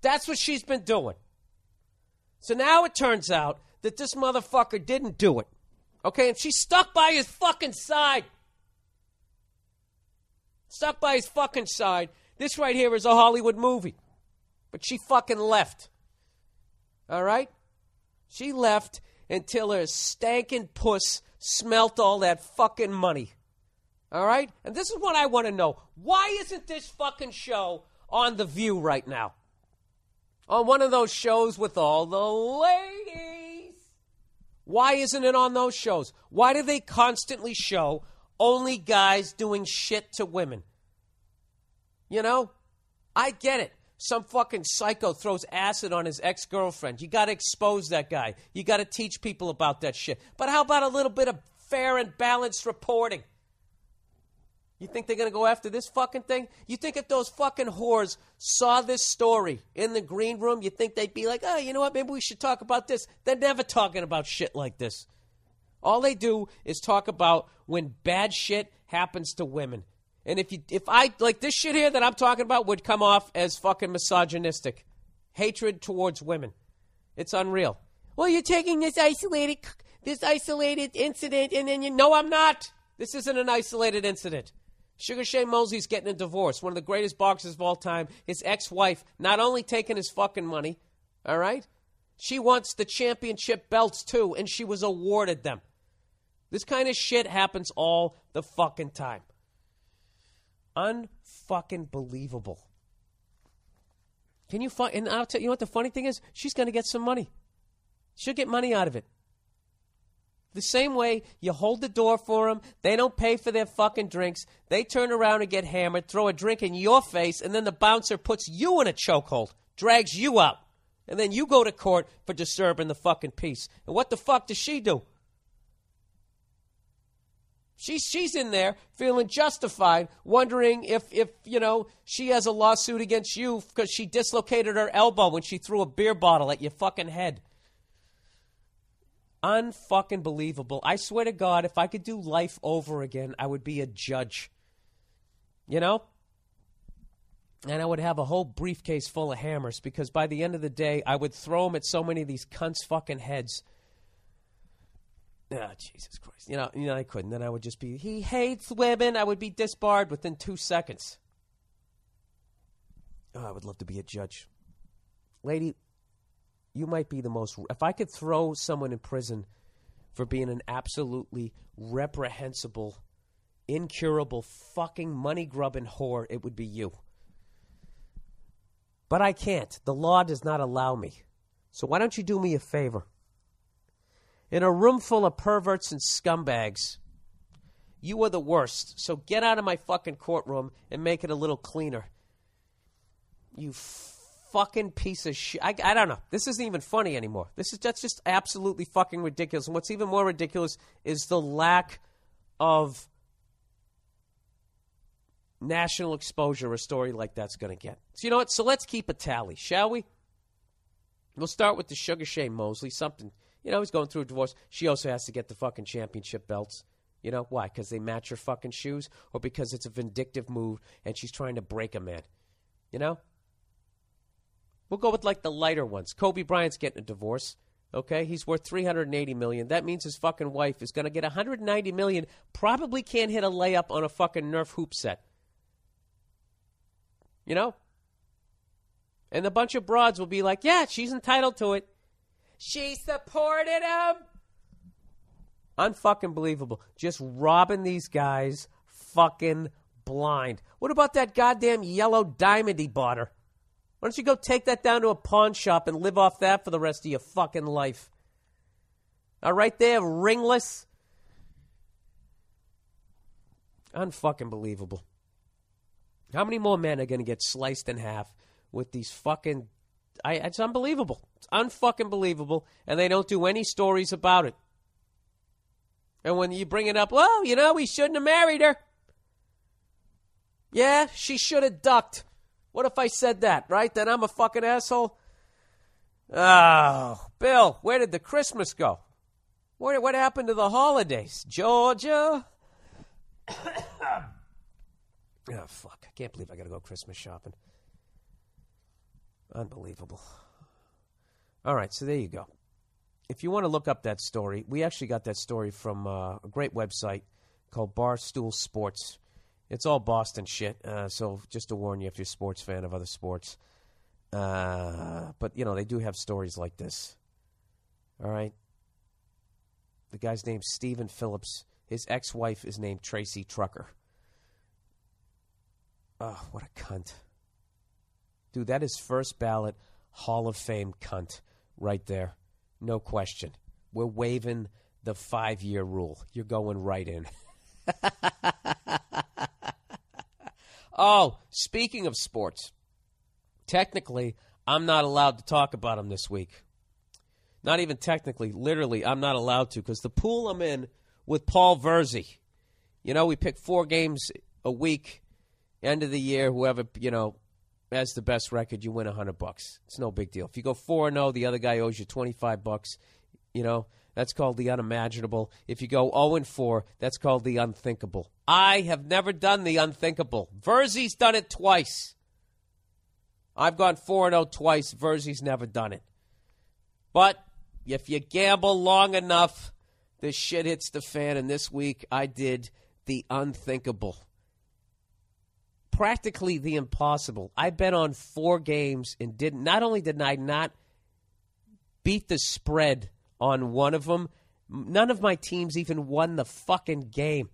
That's what she's been doing. So now it turns out that this motherfucker didn't do it. Okay, and she's stuck by his fucking side. Stuck by his fucking side. This right here is a Hollywood movie. But she fucking left. All right? She left until her stankin' puss smelt all that fucking money. All right? And this is what I want to know. Why isn't this fucking show on The View right now? On one of those shows with all the ladies. Why isn't it on those shows? Why do they constantly show only guys doing shit to women? You know? I get it. Some fucking psycho throws acid on his ex girlfriend. You got to expose that guy. You got to teach people about that shit. But how about a little bit of fair and balanced reporting? You think they're going to go after this fucking thing? You think if those fucking whores saw this story in the green room, you think they'd be like, oh, you know what? Maybe we should talk about this. They're never talking about shit like this. All they do is talk about when bad shit happens to women. And if you if I like this shit here that I'm talking about would come off as fucking misogynistic. Hatred towards women. It's unreal. Well, you're taking this isolated this isolated incident and then you No, I'm not. This isn't an isolated incident. Sugar Shane Mosley's getting a divorce, one of the greatest boxers of all time. His ex-wife not only taking his fucking money, all right? She wants the championship belts too, and she was awarded them. This kind of shit happens all the fucking time. Unfucking believable. Can you find? And I'll tell you what the funny thing is. She's going to get some money. She'll get money out of it. The same way you hold the door for them, they don't pay for their fucking drinks. They turn around and get hammered, throw a drink in your face, and then the bouncer puts you in a chokehold, drags you out, and then you go to court for disturbing the fucking peace. And what the fuck does she do? She's she's in there feeling justified, wondering if if you know she has a lawsuit against you because she dislocated her elbow when she threw a beer bottle at your fucking head. Unfucking believable. I swear to God, if I could do life over again, I would be a judge. You know? And I would have a whole briefcase full of hammers because by the end of the day, I would throw them at so many of these cunts' fucking heads. Ah, Jesus Christ. You know, you know, I couldn't. Then I would just be, he hates women. I would be disbarred within two seconds. Oh, I would love to be a judge. Lady, you might be the most. If I could throw someone in prison for being an absolutely reprehensible, incurable, fucking money grubbing whore, it would be you. But I can't. The law does not allow me. So why don't you do me a favor? In a room full of perverts and scumbags, you are the worst. So get out of my fucking courtroom and make it a little cleaner. You fucking piece of shit. I, I don't know. This isn't even funny anymore. This is that's just absolutely fucking ridiculous. And what's even more ridiculous is the lack of national exposure a story like that's going to get. So you know what? So let's keep a tally, shall we? We'll start with the Sugar Shane Mosley. Something, you know, he's going through a divorce. She also has to get the fucking championship belts. You know why? Because they match her fucking shoes, or because it's a vindictive move and she's trying to break a man. You know, We'll go with like the lighter ones. Kobe Bryant's getting a divorce. Okay, he's worth 380 million. That means his fucking wife is going to get 190 million. Probably can't hit a layup on a fucking Nerf hoop set. You know? And a bunch of broads will be like, "Yeah, she's entitled to it. She supported him." Unfucking believable. Just robbing these guys fucking blind. What about that goddamn yellow diamond he bought her? Why don't you go take that down to a pawn shop and live off that for the rest of your fucking life? All right, there, ringless. Unfucking believable. How many more men are going to get sliced in half with these fucking. I, it's unbelievable. It's unfucking believable. And they don't do any stories about it. And when you bring it up, well, you know, we shouldn't have married her. Yeah, she should have ducked. What if I said that, right? Then I'm a fucking asshole? Oh, Bill, where did the Christmas go? What, what happened to the holidays? Georgia? oh, fuck. I can't believe I got to go Christmas shopping. Unbelievable. All right, so there you go. If you want to look up that story, we actually got that story from uh, a great website called Barstool Sports. It's all Boston shit. Uh, so just to warn you, if you're a sports fan of other sports, uh, but you know they do have stories like this. All right. The guy's named Stephen Phillips. His ex-wife is named Tracy Trucker. Oh, what a cunt. Dude, that is first ballot Hall of Fame cunt right there. No question. We're waiving the five year rule. You're going right in. oh, speaking of sports, technically, I'm not allowed to talk about them this week. Not even technically, literally, I'm not allowed to because the pool I'm in with Paul Verzi. You know, we pick four games a week, end of the year, whoever, you know, has the best record, you win a hundred bucks. It's no big deal. If you go four and zero, the other guy owes you twenty five bucks. You know that's called the unimaginable. If you go zero and four, that's called the unthinkable. I have never done the unthinkable. Verzi's done it twice. I've gone four and zero twice. Verzi's never done it. But if you gamble long enough, this shit hits the fan. And this week, I did the unthinkable practically the impossible. I bet on four games and did not only did I not beat the spread on one of them, none of my teams even won the fucking game.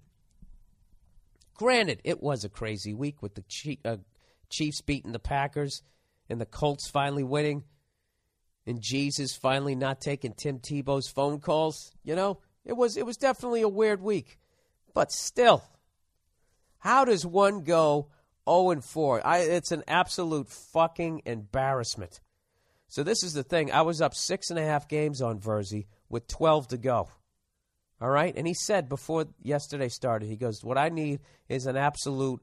Granted, it was a crazy week with the uh, Chiefs beating the Packers and the Colts finally winning and Jesus finally not taking Tim Tebow's phone calls. You know, it was it was definitely a weird week. But still, how does one go 0 and 4. I, it's an absolute fucking embarrassment. So this is the thing. I was up six and a half games on Verzi with 12 to go. All right? And he said before yesterday started, he goes, What I need is an absolute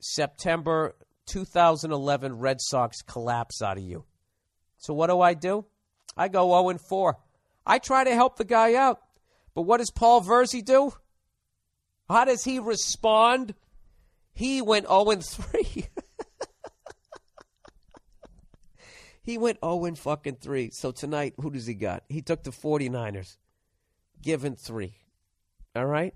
September 2011 Red Sox collapse out of you. So what do I do? I go 0 and 4. I try to help the guy out. But what does Paul Verzi do? How does he respond? He went 0 and 3. he went 0 and fucking 3. So tonight, who does he got? He took the 49ers, given 3. All right?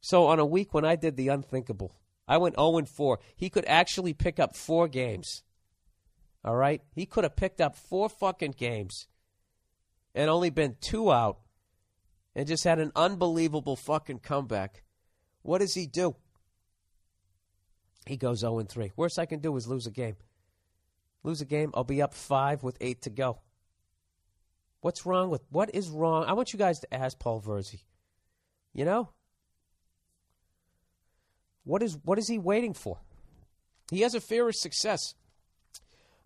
So on a week when I did the unthinkable, I went 0 and 4. He could actually pick up four games. All right? He could have picked up four fucking games and only been two out and just had an unbelievable fucking comeback. What does he do? He goes 0 3. Worst I can do is lose a game. Lose a game, I'll be up five with eight to go. What's wrong with what is wrong? I want you guys to ask Paul Verzi. You know? What is what is he waiting for? He has a fear of success.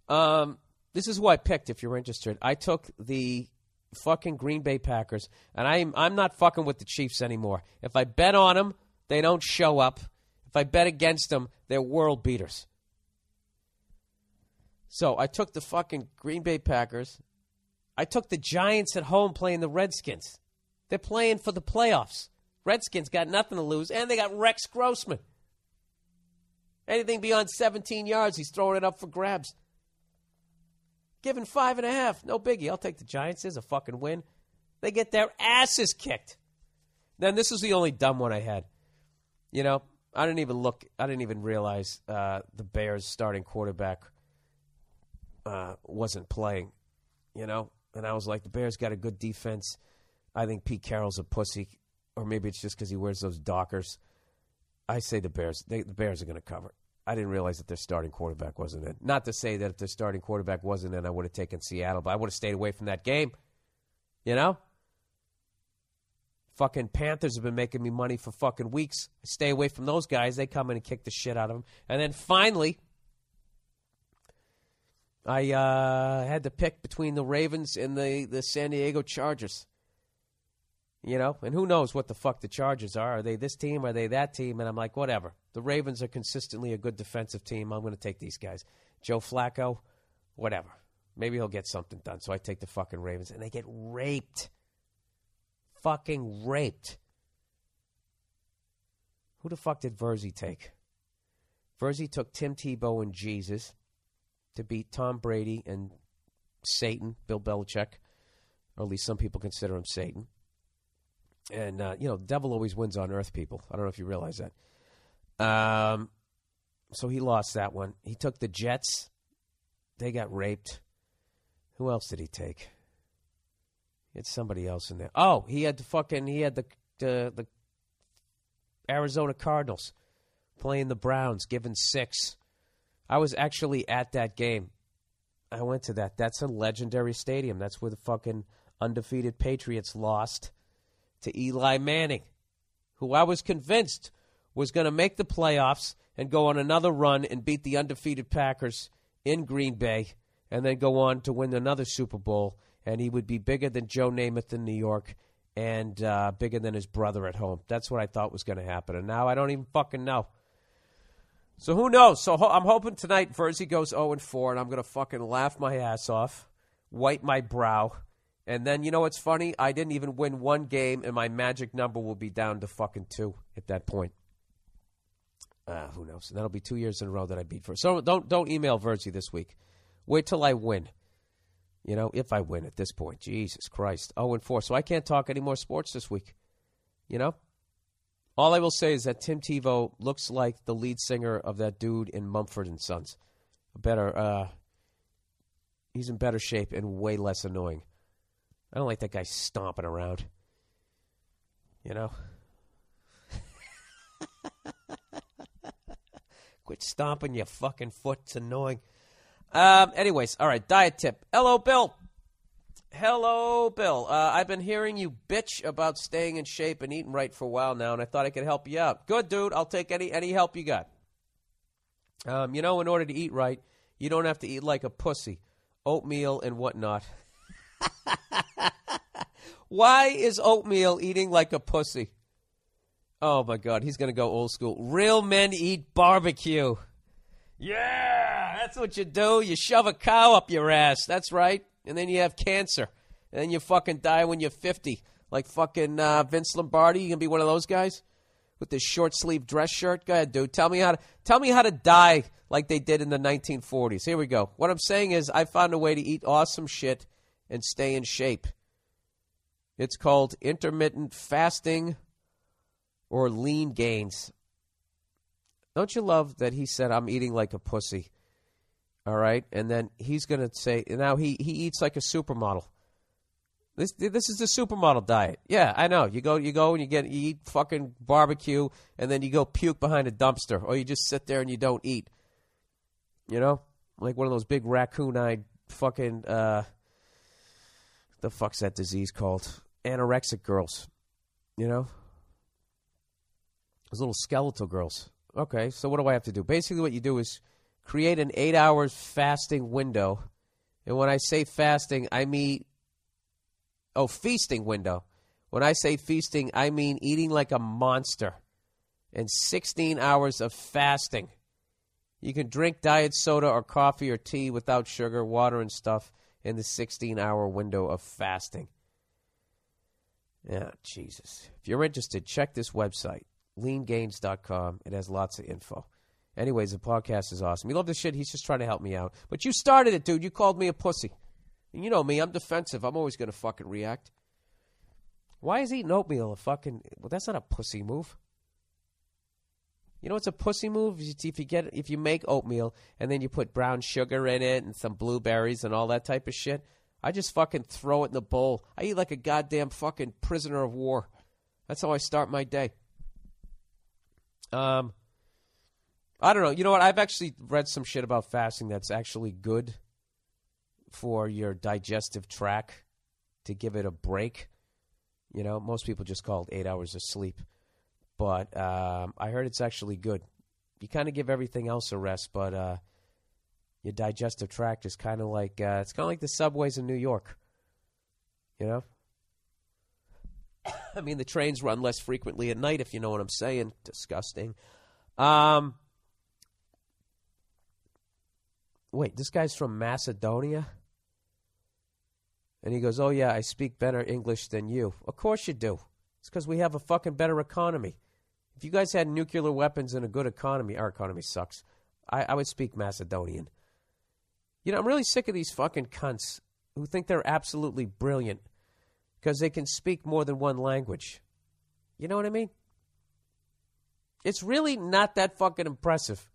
Um, this is who I picked if you're interested. I took the fucking Green Bay Packers, and I'm I'm not fucking with the Chiefs anymore. If I bet on them, they don't show up. If I bet against them, they're world beaters. So I took the fucking Green Bay Packers. I took the Giants at home playing the Redskins. They're playing for the playoffs. Redskins got nothing to lose, and they got Rex Grossman. Anything beyond 17 yards, he's throwing it up for grabs. Given five and a half, no biggie. I'll take the Giants. There's a fucking win. They get their asses kicked. Then this is the only dumb one I had. You know, I didn't even look. I didn't even realize uh, the Bears' starting quarterback uh, wasn't playing. You know, and I was like, the Bears got a good defense. I think Pete Carroll's a pussy, or maybe it's just because he wears those Dockers. I say the Bears. They, the Bears are going to cover. I didn't realize that their starting quarterback wasn't in. Not to say that if their starting quarterback wasn't in, I would have taken Seattle, but I would have stayed away from that game. You know. Fucking Panthers have been making me money for fucking weeks. Stay away from those guys. They come in and kick the shit out of them. And then finally, I uh, had to pick between the Ravens and the, the San Diego Chargers. You know, and who knows what the fuck the Chargers are? Are they this team? Are they that team? And I'm like, whatever. The Ravens are consistently a good defensive team. I'm going to take these guys. Joe Flacco, whatever. Maybe he'll get something done. So I take the fucking Ravens, and they get raped. Fucking raped. Who the fuck did Verzi take? Verzi took Tim Tebow and Jesus to beat Tom Brady and Satan, Bill Belichick, or at least some people consider him Satan. And uh, you know, the devil always wins on earth, people. I don't know if you realize that. Um, so he lost that one. He took the Jets. They got raped. Who else did he take? Had somebody else in there. Oh, he had the fucking he had the the, the Arizona Cardinals playing the Browns, given six. I was actually at that game. I went to that. That's a legendary stadium. That's where the fucking undefeated Patriots lost to Eli Manning, who I was convinced was going to make the playoffs and go on another run and beat the undefeated Packers in Green Bay and then go on to win another Super Bowl. And he would be bigger than Joe Namath in New York and uh, bigger than his brother at home. That's what I thought was going to happen. And now I don't even fucking know. So who knows? So ho- I'm hoping tonight Virzi goes 0 and 4, and I'm going to fucking laugh my ass off, wipe my brow, and then you know what's funny? I didn't even win one game, and my magic number will be down to fucking two at that point. Uh, who knows? That'll be two years in a row that I beat first. So don't don't email Virzi this week. Wait till I win. You know, if I win at this point, Jesus Christ, zero and four. So I can't talk any more sports this week. You know, all I will say is that Tim Tebow looks like the lead singer of that dude in Mumford and Sons. Better, uh, he's in better shape and way less annoying. I don't like that guy stomping around. You know? Quit stomping your fucking foot. It's annoying. Um, anyways, all right, diet tip. Hello, Bill. Hello, Bill. Uh, I've been hearing you bitch about staying in shape and eating right for a while now, and I thought I could help you out. Good, dude. I'll take any any help you got. Um, you know, in order to eat right, you don't have to eat like a pussy, oatmeal and whatnot. Why is oatmeal eating like a pussy? Oh my God, he's gonna go old school. Real men eat barbecue. Yeah, that's what you do. You shove a cow up your ass. That's right. And then you have cancer. And then you fucking die when you're 50. Like fucking uh, Vince Lombardi. You gonna be one of those guys with this short sleeve dress shirt? Go ahead, dude. Tell me how to tell me how to die like they did in the 1940s. Here we go. What I'm saying is, I found a way to eat awesome shit and stay in shape. It's called intermittent fasting or lean gains. Don't you love that he said, I'm eating like a pussy? All right. And then he's going to say, now he, he eats like a supermodel. This, this is the supermodel diet. Yeah, I know. You go, you go and you get, you eat fucking barbecue and then you go puke behind a dumpster or you just sit there and you don't eat. You know? Like one of those big raccoon eyed fucking, uh, the fuck's that disease called? Anorexic girls. You know? Those little skeletal girls. Okay, so what do I have to do? Basically, what you do is create an eight hours fasting window. And when I say fasting, I mean, oh, feasting window. When I say feasting, I mean eating like a monster and 16 hours of fasting. You can drink diet soda or coffee or tea without sugar, water, and stuff in the 16 hour window of fasting. Yeah, Jesus. If you're interested, check this website, leangains.com. It has lots of info. Anyways, the podcast is awesome. You love this shit. He's just trying to help me out. But you started it, dude. You called me a pussy. And you know me. I'm defensive. I'm always going to fucking react. Why is eating oatmeal a fucking. Well, that's not a pussy move. You know what's a pussy move? If you get if you make oatmeal and then you put brown sugar in it and some blueberries and all that type of shit, I just fucking throw it in the bowl. I eat like a goddamn fucking prisoner of war. That's how I start my day. Um, I don't know. You know what? I've actually read some shit about fasting that's actually good for your digestive tract to give it a break. You know, most people just call it eight hours of sleep, but um, I heard it's actually good. You kind of give everything else a rest, but uh, your digestive tract is kind of like uh, it's kind of like the subways in New York. You know, I mean the trains run less frequently at night, if you know what I'm saying. Disgusting. Um, wait, this guy's from Macedonia. And he goes, Oh, yeah, I speak better English than you. Of course you do. It's because we have a fucking better economy. If you guys had nuclear weapons and a good economy, our economy sucks. I, I would speak Macedonian. You know, I'm really sick of these fucking cunts who think they're absolutely brilliant because they can speak more than one language. You know what I mean? It's really not that fucking impressive.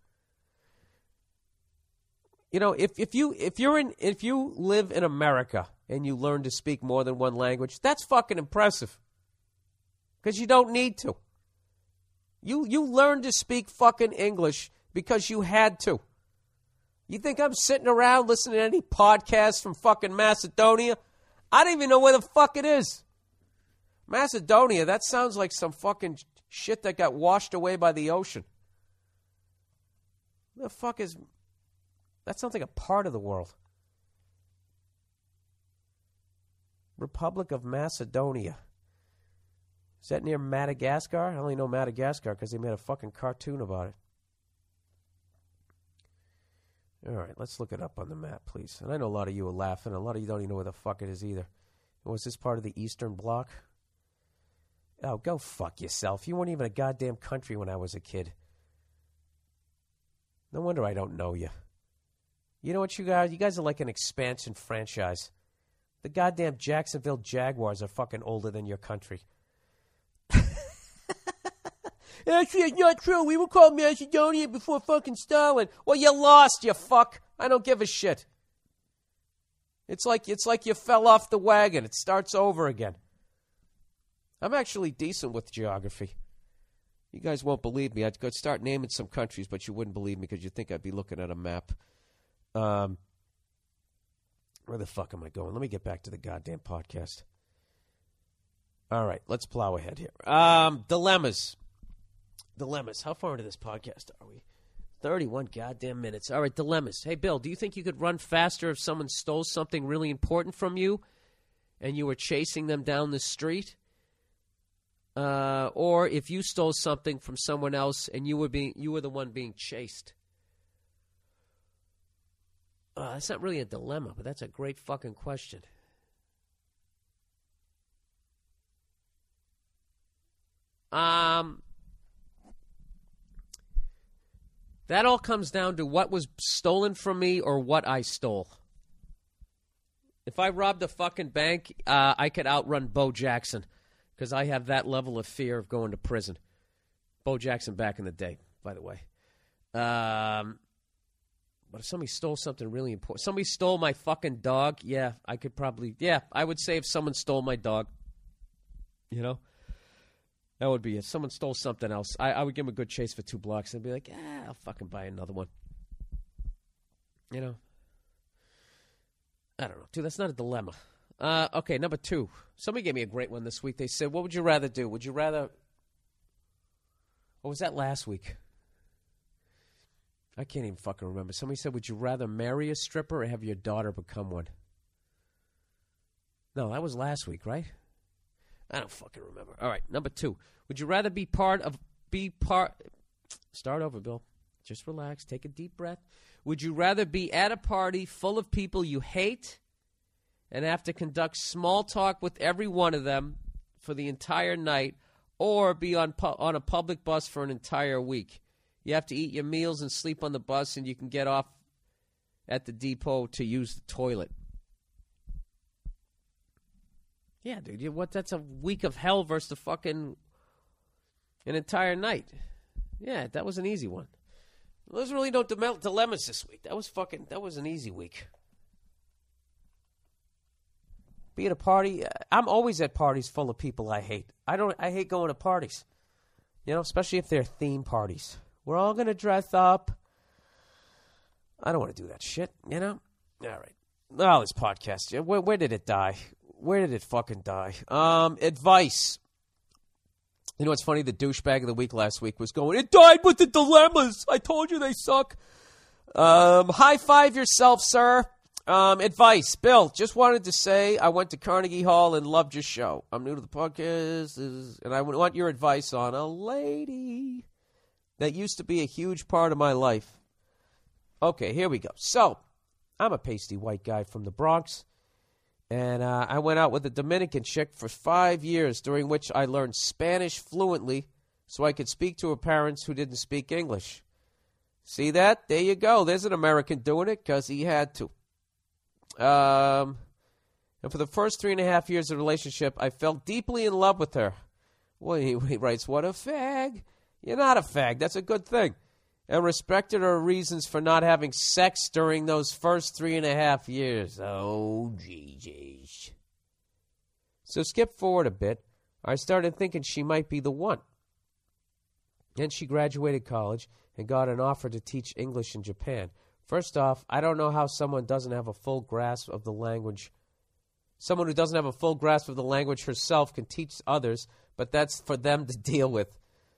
You know, if, if you if you're in if you live in America and you learn to speak more than one language, that's fucking impressive. Because you don't need to. You you learned to speak fucking English because you had to. You think I'm sitting around listening to any podcast from fucking Macedonia? I don't even know where the fuck it is. Macedonia, that sounds like some fucking shit that got washed away by the ocean. The fuck is. That sounds like a part of the world. Republic of Macedonia. Is that near Madagascar? I only know Madagascar because they made a fucking cartoon about it. All right, let's look it up on the map, please. And I know a lot of you are laughing. A lot of you don't even know where the fuck it is either. Was this part of the Eastern Bloc? Oh, go fuck yourself. You weren't even a goddamn country when I was a kid. No wonder I don't know you. You know what, you guys? You guys are like an expansion franchise. The goddamn Jacksonville Jaguars are fucking older than your country. Actually, it's not true. We were called Macedonia before fucking Stalin. Well, you lost, you fuck. I don't give a shit. It's like it's like you fell off the wagon. It starts over again. I'm actually decent with geography. You guys won't believe me. I'd go start naming some countries, but you wouldn't believe me because you'd think I'd be looking at a map. Um, where the fuck am I going? Let me get back to the goddamn podcast. All right, let's plow ahead here. Um, dilemmas. Dilemmas. How far into this podcast are we? 31 goddamn minutes. All right, dilemmas. Hey, Bill, do you think you could run faster if someone stole something really important from you and you were chasing them down the street? Uh, or if you stole something from someone else and you were being you were the one being chased? Uh, that's not really a dilemma, but that's a great fucking question. Um, that all comes down to what was stolen from me or what I stole. If I robbed a fucking bank, uh, I could outrun Bo Jackson because I have that level of fear of going to prison. Bo Jackson back in the day, by the way. Um, but if somebody stole something really important, somebody stole my fucking dog, yeah, I could probably, yeah, I would say if someone stole my dog, you know, that would be it. Someone stole something else, I, I would give him a good chase for two blocks and be like, yeah, I'll fucking buy another one. You know, I don't know, dude. That's not a dilemma. Uh, okay, number two. Somebody gave me a great one this week. They said, "What would you rather do? Would you rather?" What was that last week? I can't even fucking remember. Somebody said, "Would you rather marry a stripper or have your daughter become one?" No, that was last week, right? I don't fucking remember. All right, number two. Would you rather be part of be part? Start over, Bill. Just relax. Take a deep breath. Would you rather be at a party full of people you hate and have to conduct small talk with every one of them for the entire night, or be on pu- on a public bus for an entire week? You have to eat your meals and sleep on the bus, and you can get off at the depot to use the toilet. Yeah, dude. What? That's a week of hell versus the fucking an entire night. Yeah, that was an easy one. There's really no dile- dilemmas this week. That was fucking. That was an easy week. Be at a party. Uh, I'm always at parties full of people I hate. I don't. I hate going to parties. You know, especially if they're theme parties. We're all gonna dress up. I don't want to do that shit. You know. All right. Oh, this podcast. Where, where did it die? Where did it fucking die? Um, advice. You know what's funny? The douchebag of the week last week was going, It died with the dilemmas. I told you they suck. Um, high five yourself, sir. Um, advice. Bill, just wanted to say I went to Carnegie Hall and loved your show. I'm new to the podcast, and I want your advice on a lady that used to be a huge part of my life. Okay, here we go. So, I'm a pasty white guy from the Bronx, And uh, I went out with a Dominican chick for five years, during which I learned Spanish fluently so I could speak to her parents who didn't speak English. See that? There you go. There's an American doing it because he had to. Um, and for the first three and a half years of relationship, I fell deeply in love with her. Well, he, he writes, What a fag. You're not a fag. That's a good thing. And respected her reasons for not having sex during those first three and a half years. Oh, GG's. So skip forward a bit. I started thinking she might be the one. Then she graduated college and got an offer to teach English in Japan. First off, I don't know how someone doesn't have a full grasp of the language. Someone who doesn't have a full grasp of the language herself can teach others, but that's for them to deal with.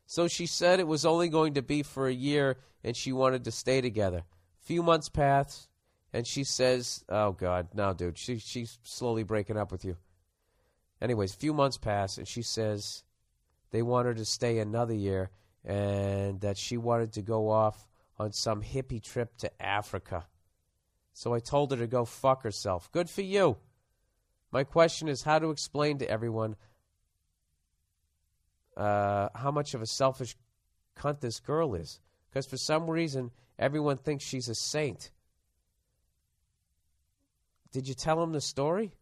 So she said it was only going to be for a year and she wanted to stay together. Few months pass and she says, "Oh god, no dude, she she's slowly breaking up with you." Anyways, few months pass and she says they want her to stay another year and that she wanted to go off on some hippie trip to Africa. So I told her to go fuck herself. Good for you. My question is how to explain to everyone uh, how much of a selfish cunt this girl is. Because for some reason, everyone thinks she's a saint. Did you tell him the story?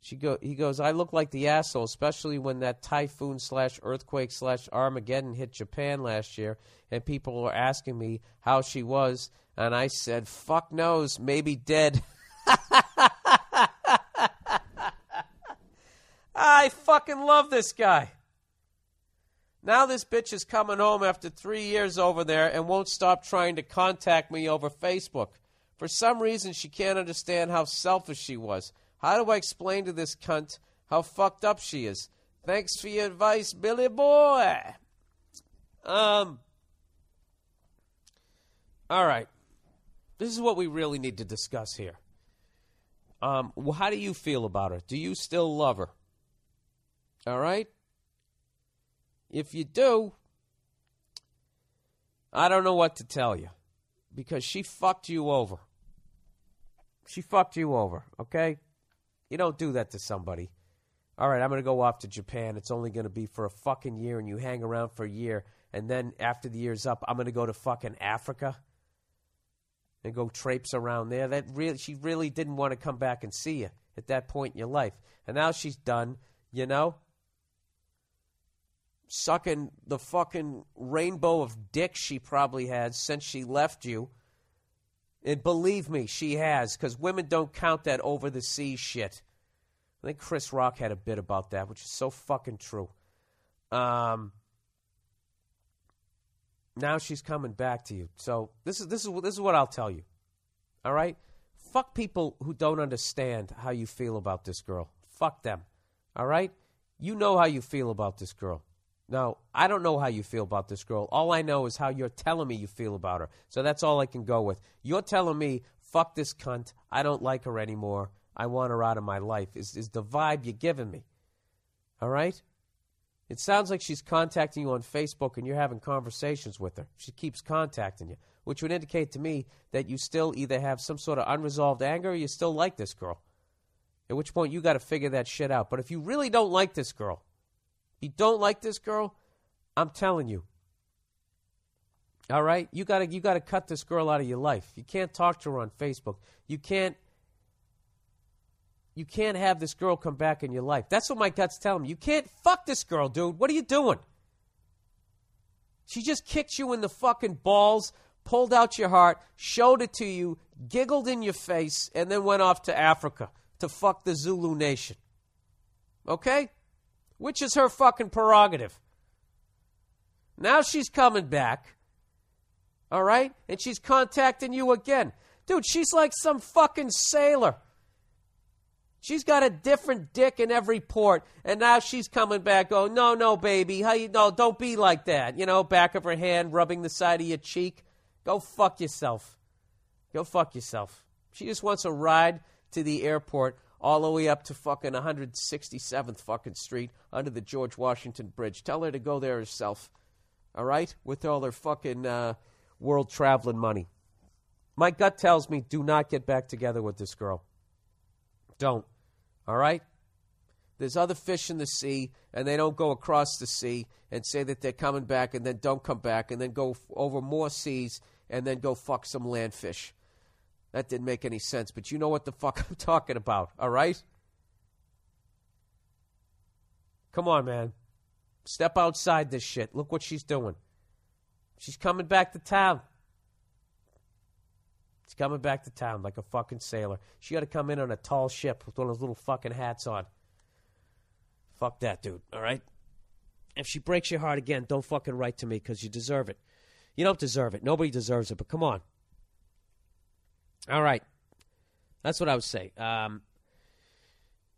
She go. He goes. I look like the asshole, especially when that typhoon slash earthquake slash Armageddon hit Japan last year, and people were asking me how she was, and I said, "Fuck knows, maybe dead." I fucking love this guy. Now this bitch is coming home after three years over there and won't stop trying to contact me over Facebook. For some reason, she can't understand how selfish she was. How do I explain to this cunt how fucked up she is? Thanks for your advice, Billy boy. Um. All right. This is what we really need to discuss here. Um, how do you feel about her? Do you still love her? All right? If you do, I don't know what to tell you because she fucked you over. She fucked you over, okay? You don't do that to somebody. All right, I'm going to go off to Japan. It's only going to be for a fucking year, and you hang around for a year, and then after the year's up, I'm going to go to fucking Africa and go traipse around there. That really, she really didn't want to come back and see you at that point in your life, and now she's done. You know, sucking the fucking rainbow of dick she probably had since she left you. And believe me, she has, because women don't count that over the sea shit. I think Chris Rock had a bit about that, which is so fucking true. Um, now she's coming back to you. So this is this is this is what I'll tell you. All right, fuck people who don't understand how you feel about this girl. Fuck them. All right, you know how you feel about this girl. Now, I don't know how you feel about this girl. All I know is how you're telling me you feel about her. So that's all I can go with. You're telling me, fuck this cunt. I don't like her anymore. I want her out of my life, is, is the vibe you're giving me. All right? It sounds like she's contacting you on Facebook and you're having conversations with her. She keeps contacting you, which would indicate to me that you still either have some sort of unresolved anger or you still like this girl. At which point you got to figure that shit out. But if you really don't like this girl, you don't like this girl, I'm telling you. All right, you gotta you gotta cut this girl out of your life. You can't talk to her on Facebook. You can't you can't have this girl come back in your life. That's what my gut's telling me. You can't fuck this girl, dude. What are you doing? She just kicked you in the fucking balls, pulled out your heart, showed it to you, giggled in your face, and then went off to Africa to fuck the Zulu nation. Okay? Which is her fucking prerogative. Now she's coming back. All right? And she's contacting you again. Dude, she's like some fucking sailor. She's got a different dick in every port, and now she's coming back. Oh no, no, baby, how you? No, don't be like that. You know, back of her hand, rubbing the side of your cheek. Go fuck yourself. Go fuck yourself. She just wants a ride to the airport all the way up to fucking 167th fucking street under the George Washington Bridge. Tell her to go there herself. All right? With all her fucking uh, world traveling money. My gut tells me do not get back together with this girl. Don't. All right? There's other fish in the sea, and they don't go across the sea and say that they're coming back and then don't come back and then go over more seas and then go fuck some land fish. That didn't make any sense, but you know what the fuck I'm talking about, all right? Come on, man. Step outside this shit. Look what she's doing. She's coming back to town. She's coming back to town like a fucking sailor. She got to come in on a tall ship with one of those little fucking hats on. Fuck that, dude. All right. If she breaks your heart again, don't fucking write to me because you deserve it. You don't deserve it. Nobody deserves it. But come on. All right. That's what I would say. Um,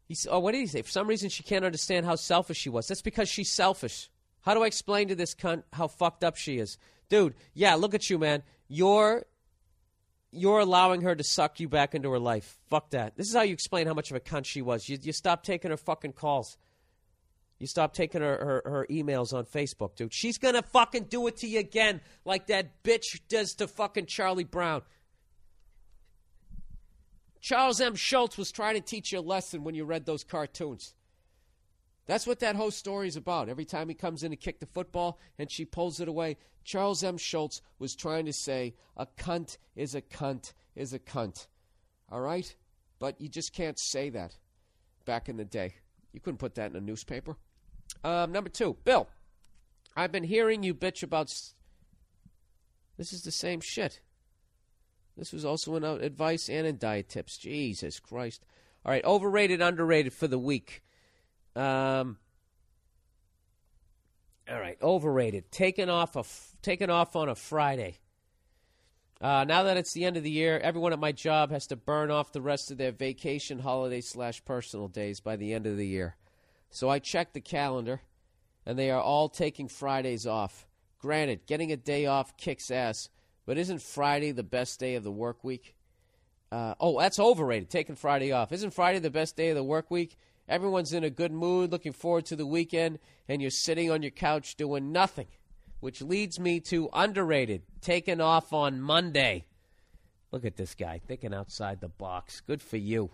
he s- oh, what did he say? For some reason, she can't understand how selfish she was. That's because she's selfish. How do I explain to this cunt how fucked up she is, dude? Yeah, look at you, man. You're you're allowing her to suck you back into her life. Fuck that. This is how you explain how much of a cunt she was. You you stop taking her fucking calls. You stop taking her, her, her emails on Facebook, dude. She's gonna fucking do it to you again, like that bitch does to fucking Charlie Brown. Charles M. Schulz was trying to teach you a lesson when you read those cartoons. That's what that whole story is about. Every time he comes in to kick the football and she pulls it away, Charles M. Schulz was trying to say, a cunt is a cunt is a cunt. All right? But you just can't say that back in the day. You couldn't put that in a newspaper. Um, number two, Bill, I've been hearing you bitch about. S- this is the same shit. This was also uh, advice and in diet tips. Jesus Christ. All right, overrated, underrated for the week. Um, all right, overrated. Taken off a f- taken off on a Friday. Uh, now that it's the end of the year, everyone at my job has to burn off the rest of their vacation, holiday slash personal days by the end of the year. So I checked the calendar, and they are all taking Fridays off. Granted, getting a day off kicks ass, but isn't Friday the best day of the work week? Uh, oh, that's overrated. Taking Friday off. Isn't Friday the best day of the work week? Everyone's in a good mood, looking forward to the weekend, and you're sitting on your couch doing nothing. Which leads me to underrated. Taking off on Monday. Look at this guy thinking outside the box. Good for you.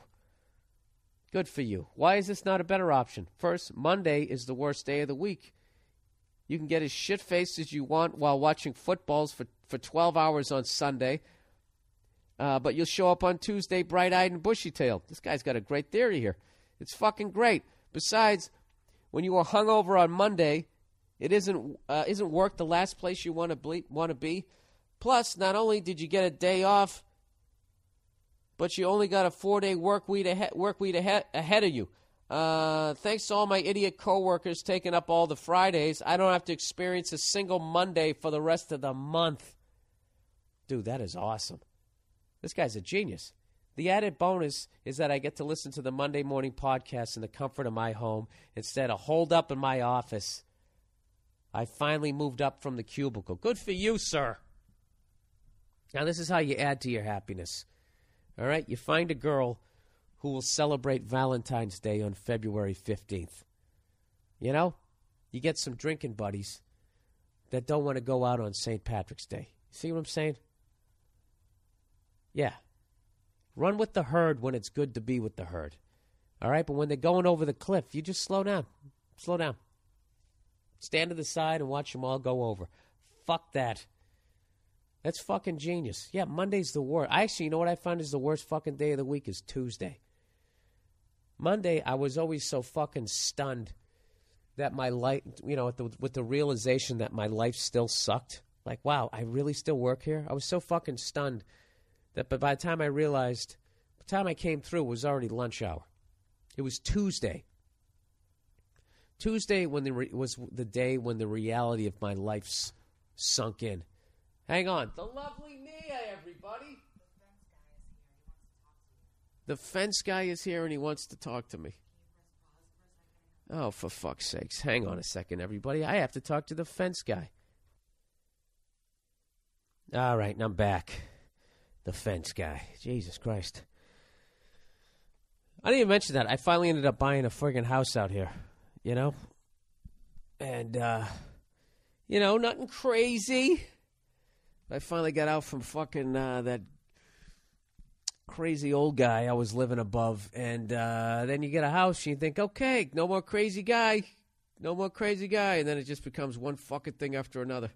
Good for you. Why is this not a better option? First, Monday is the worst day of the week. You can get as shit faced as you want while watching footballs for, for 12 hours on Sunday. Uh, but you'll show up on Tuesday bright eyed and bushy tailed. This guy's got a great theory here. It's fucking great. Besides, when you are hungover on Monday, it isn't uh, isn't work the last place you want to ble- want to be. Plus, not only did you get a day off, but you only got a four day work week ahead work week ahead, ahead of you. Uh, thanks to all my idiot coworkers taking up all the Fridays, I don't have to experience a single Monday for the rest of the month. Dude, that is awesome. This guy's a genius. The added bonus is that I get to listen to the Monday morning podcast in the comfort of my home instead of holed up in my office. I finally moved up from the cubicle. Good for you, sir. Now, this is how you add to your happiness. All right? You find a girl who will celebrate Valentine's Day on February 15th. You know? You get some drinking buddies that don't want to go out on St. Patrick's Day. See what I'm saying? Yeah. Run with the herd when it's good to be with the herd. All right? But when they're going over the cliff, you just slow down. Slow down. Stand to the side and watch them all go over. Fuck that. That's fucking genius. Yeah, Monday's the worst. Actually, you know what I find is the worst fucking day of the week is Tuesday. Monday, I was always so fucking stunned that my life, you know, with the, with the realization that my life still sucked. Like, wow, I really still work here? I was so fucking stunned that but by the time I realized, the time I came through, was already lunch hour. It was Tuesday. Tuesday when the re- was the day when the reality of my life sunk in. Hang on, the lovely Mia, everybody. The fence guy is here and he wants to talk to me. Oh, for fuck's sakes. Hang on a second, everybody. I have to talk to the fence guy. All right, and I'm back. The fence guy. Jesus Christ. I didn't even mention that. I finally ended up buying a friggin' house out here, you know? And, uh, you know, nothing crazy. I finally got out from fucking uh, that crazy old guy I was living above, and uh, then you get a house, and you think, okay, no more crazy guy, no more crazy guy, and then it just becomes one fucking thing after another.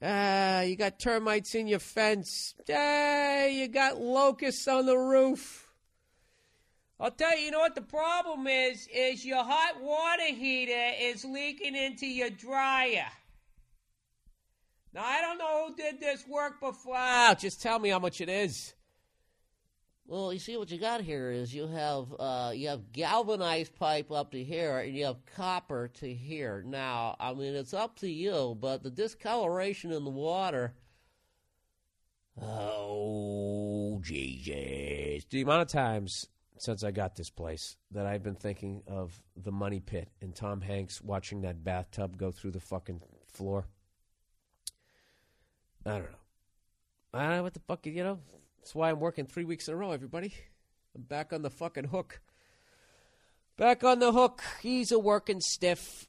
Ah, you got termites in your fence. Ah, you got locusts on the roof. I'll tell you, you know what the problem is? Is your hot water heater is leaking into your dryer. Now I don't know who did this work before. Ah, just tell me how much it is. Well, you see what you got here is you have uh, you have galvanized pipe up to here, and you have copper to here. Now, I mean, it's up to you, but the discoloration in the water. Oh, Jesus. The amount of times since I got this place that I've been thinking of the money pit and Tom Hanks watching that bathtub go through the fucking floor. I don't know. I don't know what the fuck, you know? That's why I'm working three weeks in a row, everybody. I'm back on the fucking hook. Back on the hook. He's a working stiff.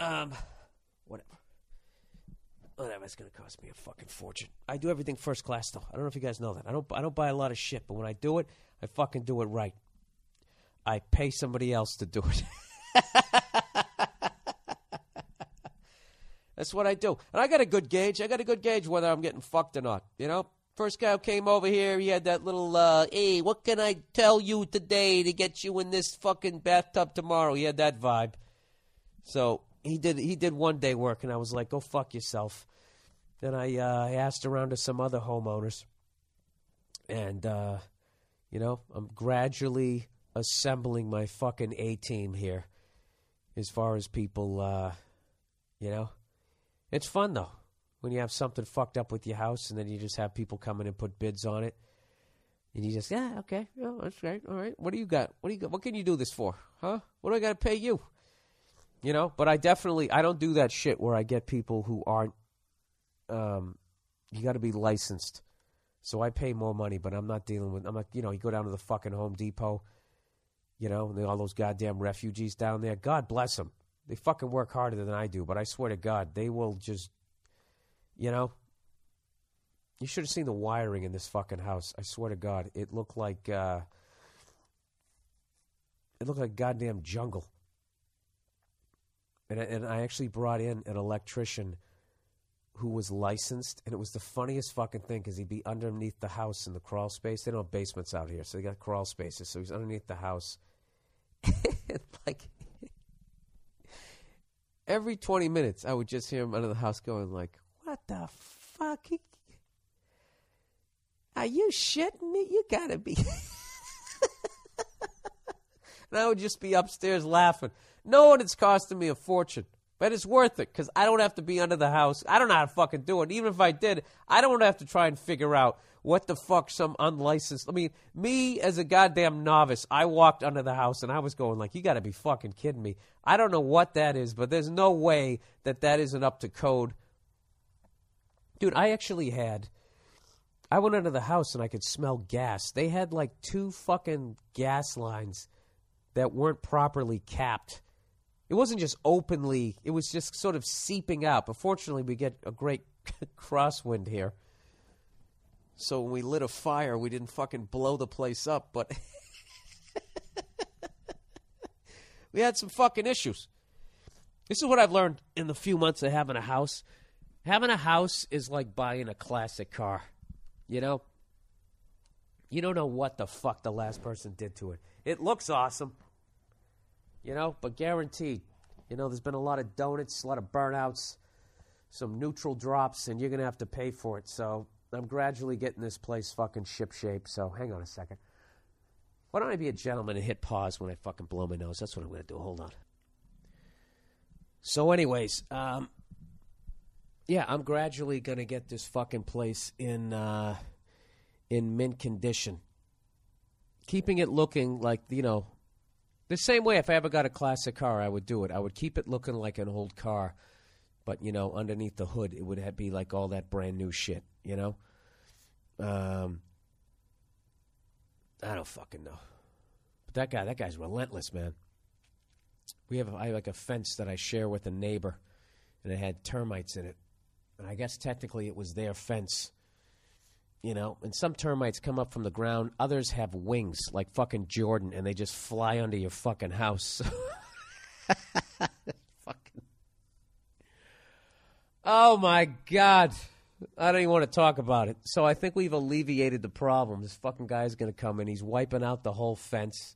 Um, whatever. Whatever. It's gonna cost me a fucking fortune. I do everything first class, though. I don't know if you guys know that. I don't. I don't buy a lot of shit, but when I do it, I fucking do it right. I pay somebody else to do it. That's what I do. And I got a good gauge. I got a good gauge whether I'm getting fucked or not. You know? First guy who came over here, he had that little, uh, hey, what can I tell you today to get you in this fucking bathtub tomorrow? He had that vibe. So he did he did one day work, and I was like, go fuck yourself. Then I uh, asked around to some other homeowners. And, uh, you know, I'm gradually assembling my fucking A team here as far as people, uh, you know. It's fun though when you have something fucked up with your house, and then you just have people come in and put bids on it, and you just yeah okay. Yeah that's great. All right. What do you got? What do you got? What can you do this for? Huh? What do I got to pay you? You know? But I definitely I don't do that shit where I get people who aren't um you got to be licensed. So I pay more money but I'm not dealing with I'm not you know you go down to the fucking Home Depot you know all those goddamn refugees down there. God bless them they fucking work harder than I do, but I swear to God, they will just, you know. You should have seen the wiring in this fucking house. I swear to God, it looked like uh, it looked like goddamn jungle. And I- and I actually brought in an electrician who was licensed, and it was the funniest fucking thing because he'd be underneath the house in the crawl space. They don't have basements out here, so they got crawl spaces. So he's underneath the house, like every 20 minutes, I would just hear him under the house going like, "What the fuck? Are you shitting me? You gotta be." and I would just be upstairs laughing, knowing it's costing me a fortune. But it's worth it because I don't have to be under the house. I don't know how to fucking do it. Even if I did, I don't have to try and figure out what the fuck some unlicensed. I mean, me as a goddamn novice, I walked under the house and I was going like, "You got to be fucking kidding me!" I don't know what that is, but there's no way that that isn't up to code. Dude, I actually had. I went under the house and I could smell gas. They had like two fucking gas lines that weren't properly capped. It wasn't just openly, it was just sort of seeping out. But fortunately, we get a great crosswind here. So when we lit a fire, we didn't fucking blow the place up, but we had some fucking issues. This is what I've learned in the few months of having a house. Having a house is like buying a classic car. You know? You don't know what the fuck the last person did to it. It looks awesome. You know, but guaranteed. You know, there's been a lot of donuts, a lot of burnouts, some neutral drops, and you're going to have to pay for it. So I'm gradually getting this place fucking ship shape. So hang on a second. Why don't I be a gentleman and hit pause when I fucking blow my nose? That's what I'm going to do. Hold on. So, anyways, um, yeah, I'm gradually going to get this fucking place in uh, in mint condition, keeping it looking like you know the same way. If I ever got a classic car, I would do it. I would keep it looking like an old car, but you know, underneath the hood, it would be like all that brand new shit. You know, um, I don't fucking know. But that guy, that guy's relentless, man. We have I have like a fence that I share with a neighbor, and it had termites in it. And I guess technically it was their fence. You know, and some termites come up from the ground. Others have wings, like fucking Jordan, and they just fly under your fucking house. fucking. Oh my god. I don't even want to talk about it. So I think we've alleviated the problem. This fucking guy's going to come in. He's wiping out the whole fence.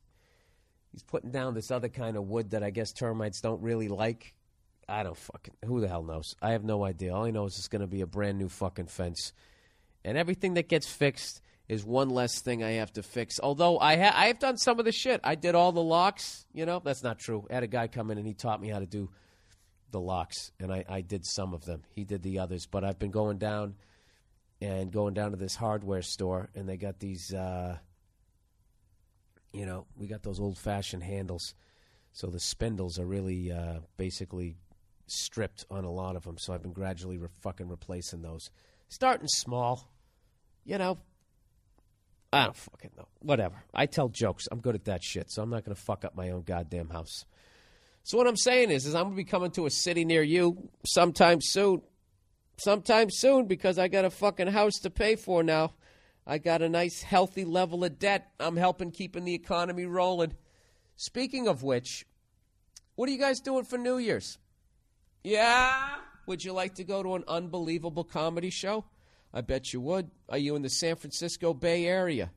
He's putting down this other kind of wood that I guess termites don't really like. I don't fucking. Who the hell knows? I have no idea. All I know is it's going to be a brand new fucking fence. And everything that gets fixed is one less thing I have to fix. Although I ha- I have done some of the shit. I did all the locks. You know, that's not true. I had a guy come in and he taught me how to do the locks, and I, I did some of them. He did the others, but I've been going down and going down to this hardware store, and they got these, uh, you know, we got those old fashioned handles. So the spindles are really uh, basically stripped on a lot of them. So I've been gradually re- fucking replacing those. Starting small, you know. I don't fucking know. Whatever. I tell jokes. I'm good at that shit, so I'm not going to fuck up my own goddamn house. So what I'm saying is, is I'm gonna be coming to a city near you sometime soon, sometime soon because I got a fucking house to pay for now. I got a nice healthy level of debt. I'm helping keeping the economy rolling. Speaking of which, what are you guys doing for New Year's? Yeah, would you like to go to an unbelievable comedy show? I bet you would. Are you in the San Francisco Bay Area?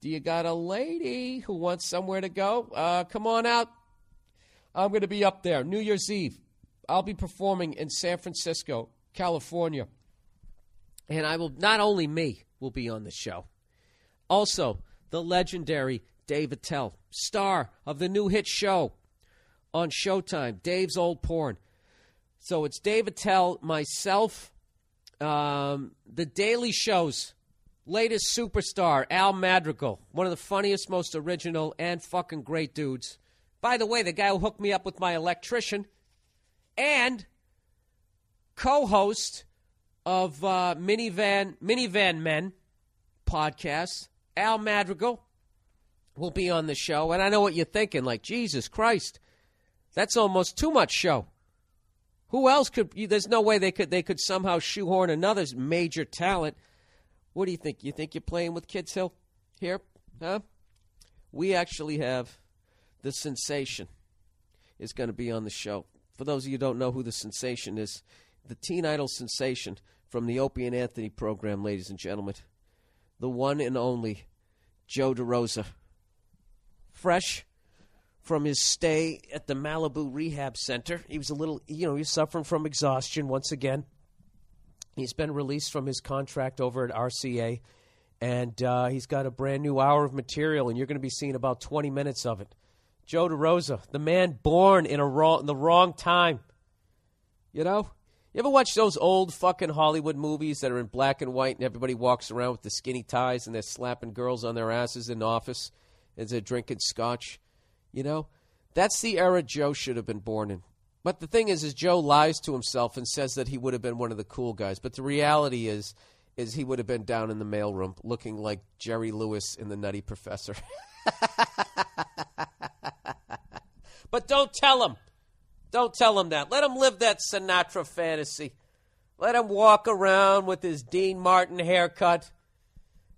Do you got a lady who wants somewhere to go? Uh, come on out. I'm going to be up there New Year's Eve. I'll be performing in San Francisco, California. And I will, not only me will be on the show, also the legendary Dave Attell, star of the new hit show on Showtime, Dave's Old Porn. So it's Dave Attell, myself, um, the Daily Show's latest superstar, Al Madrigal, one of the funniest, most original, and fucking great dudes. By the way, the guy who hooked me up with my electrician and co host of uh, Minivan, Minivan Men podcast, Al Madrigal, will be on the show. And I know what you're thinking like, Jesus Christ, that's almost too much show. Who else could? There's no way they could they could somehow shoehorn another major talent. What do you think? You think you're playing with Kids Hill here? Huh? We actually have the sensation is going to be on the show. For those of you who don't know who the sensation is, the teen idol sensation from the Opie and Anthony program, ladies and gentlemen, the one and only Joe DeRosa, fresh from his stay at the Malibu Rehab Center. He was a little, you know, he was suffering from exhaustion once again. He's been released from his contract over at RCA, and uh, he's got a brand new hour of material, and you're going to be seeing about 20 minutes of it. Joe DeRosa, the man born in a wrong, in the wrong time. You know, you ever watch those old fucking Hollywood movies that are in black and white, and everybody walks around with the skinny ties, and they're slapping girls on their asses in the office as they're drinking scotch? You know, that's the era Joe should have been born in. But the thing is, is Joe lies to himself and says that he would have been one of the cool guys. But the reality is, is he would have been down in the mailroom looking like Jerry Lewis in The Nutty Professor. but don't tell him. Don't tell him that. Let him live that Sinatra fantasy. Let him walk around with his Dean Martin haircut,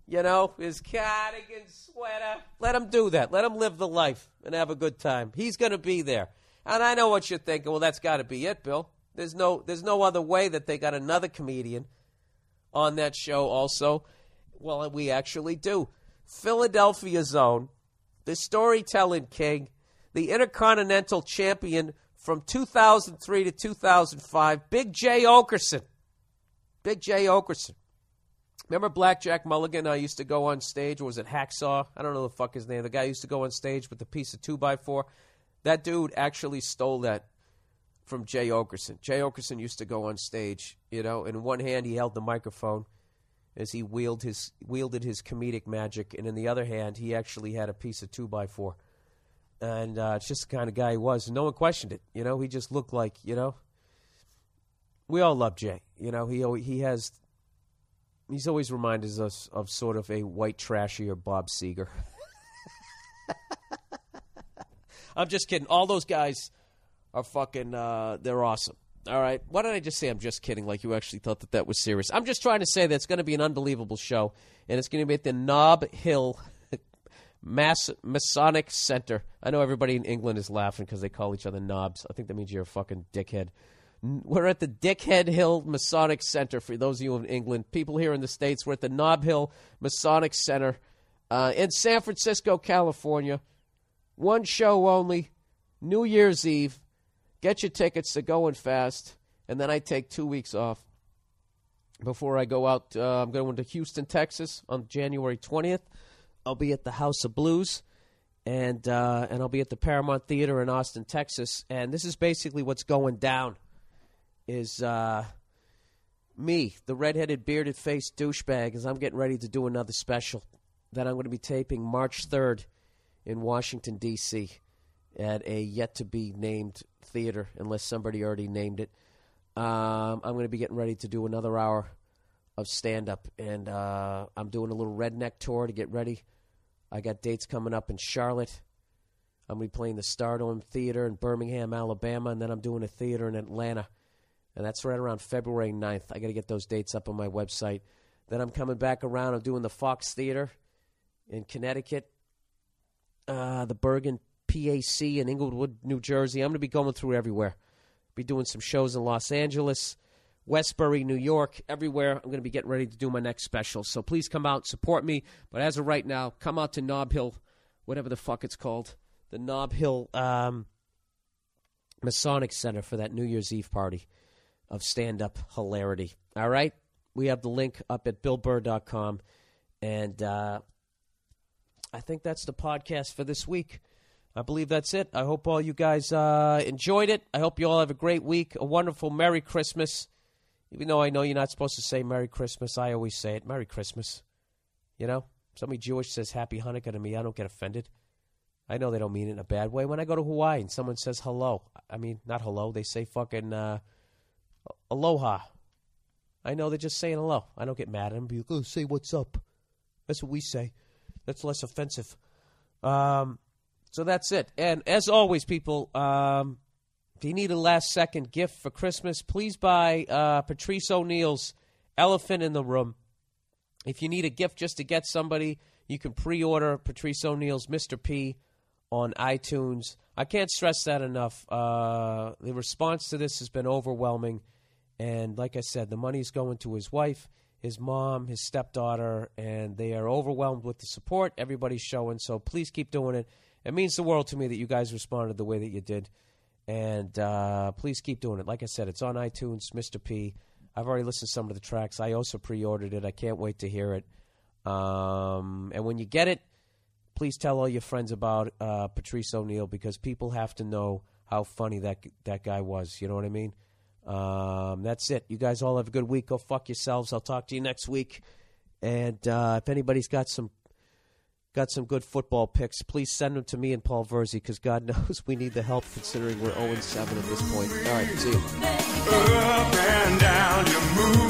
you know, his cardigan sweater. Let him do that. Let him live the life and have a good time. He's going to be there. And I know what you're thinking. Well, that's got to be it, Bill. There's no, there's no other way that they got another comedian on that show. Also, well, we actually do. Philadelphia Zone, the storytelling king, the Intercontinental Champion from 2003 to 2005, Big Jay Oakerson. Big Jay Oakerson. Remember Blackjack Mulligan? I used to go on stage, was it Hacksaw? I don't know the fuck his name. The guy used to go on stage with a piece of 2x4. That dude actually stole that from Jay Oakerson. Jay Oakerson used to go on stage, you know, in one hand he held the microphone as he wielded his, wielded his comedic magic, and in the other hand he actually had a piece of 2x4 and uh, it's just the kind of guy he was. And no one questioned it. You know, he just looked like you know. We all love Jay. You know, he he has. He's always reminded us of sort of a white trashier Bob Seger. I'm just kidding. All those guys are fucking. Uh, they're awesome. All right. Why did I just say I'm just kidding? Like you actually thought that that was serious. I'm just trying to say that it's going to be an unbelievable show, and it's going to be at the Nob Hill Mass Masonic Center. I know everybody in England is laughing because they call each other knobs. I think that means you're a fucking dickhead. We're at the Dickhead Hill Masonic Center for those of you in England. People here in the States, we're at the Nob Hill Masonic Center uh, in San Francisco, California. One show only, New Year's Eve. Get your tickets. They're going fast. And then I take two weeks off before I go out. Uh, I'm going to Houston, Texas on January 20th. I'll be at the House of Blues, and uh, and I'll be at the Paramount Theater in Austin, Texas. And this is basically what's going down. Is uh, me, the redheaded, bearded faced douchebag, as I'm getting ready to do another special that I'm going to be taping March 3rd in Washington D.C. at a yet to be named theater, unless somebody already named it. Um, I'm going to be getting ready to do another hour of stand up, and uh, I'm doing a little redneck tour to get ready. I got dates coming up in Charlotte. I'm going to be playing the Stardome Theater in Birmingham, Alabama, and then I'm doing a theater in Atlanta. And that's right around February 9th. I got to get those dates up on my website. Then I'm coming back around. I'm doing the Fox Theater in Connecticut, uh, the Bergen PAC in Englewood, New Jersey. I'm going to be going through everywhere. Be doing some shows in Los Angeles, Westbury, New York, everywhere. I'm going to be getting ready to do my next special. So please come out, support me. But as of right now, come out to Nob Hill, whatever the fuck it's called, the Nob Hill um, Masonic Center for that New Year's Eve party of stand up hilarity. All right? We have the link up at billburr.com. And uh, I think that's the podcast for this week. I believe that's it. I hope all you guys uh, enjoyed it. I hope you all have a great week, a wonderful Merry Christmas. Even though I know you're not supposed to say Merry Christmas, I always say it. Merry Christmas. You know? Somebody Jewish says Happy Hanukkah to me, I don't get offended. I know they don't mean it in a bad way. When I go to Hawaii and someone says hello, I mean, not hello, they say fucking uh, aloha. I know they're just saying hello. I don't get mad at them. Be like, oh, say what's up. That's what we say. That's less offensive. Um, so that's it. And as always, people, um, if you need a last second gift for Christmas, please buy uh, Patrice O'Neal's Elephant in the Room. If you need a gift just to get somebody, you can pre order Patrice O'Neal's Mr. P on iTunes. I can't stress that enough. Uh, the response to this has been overwhelming. And like I said, the money's going to his wife, his mom, his stepdaughter, and they are overwhelmed with the support everybody's showing. So please keep doing it. It means the world to me that you guys responded the way that you did. And uh, please keep doing it. Like I said, it's on iTunes, Mr. P. I've already listened to some of the tracks. I also pre ordered it. I can't wait to hear it. Um, and when you get it, please tell all your friends about uh, Patrice O'Neal because people have to know how funny that that guy was. You know what I mean? Um, that's it. You guys all have a good week. Go fuck yourselves. I'll talk to you next week. And uh, if anybody's got some got some good football picks, please send them to me and Paul Virzi because God knows we need the help considering we're 0 7 at this point. All right, see you.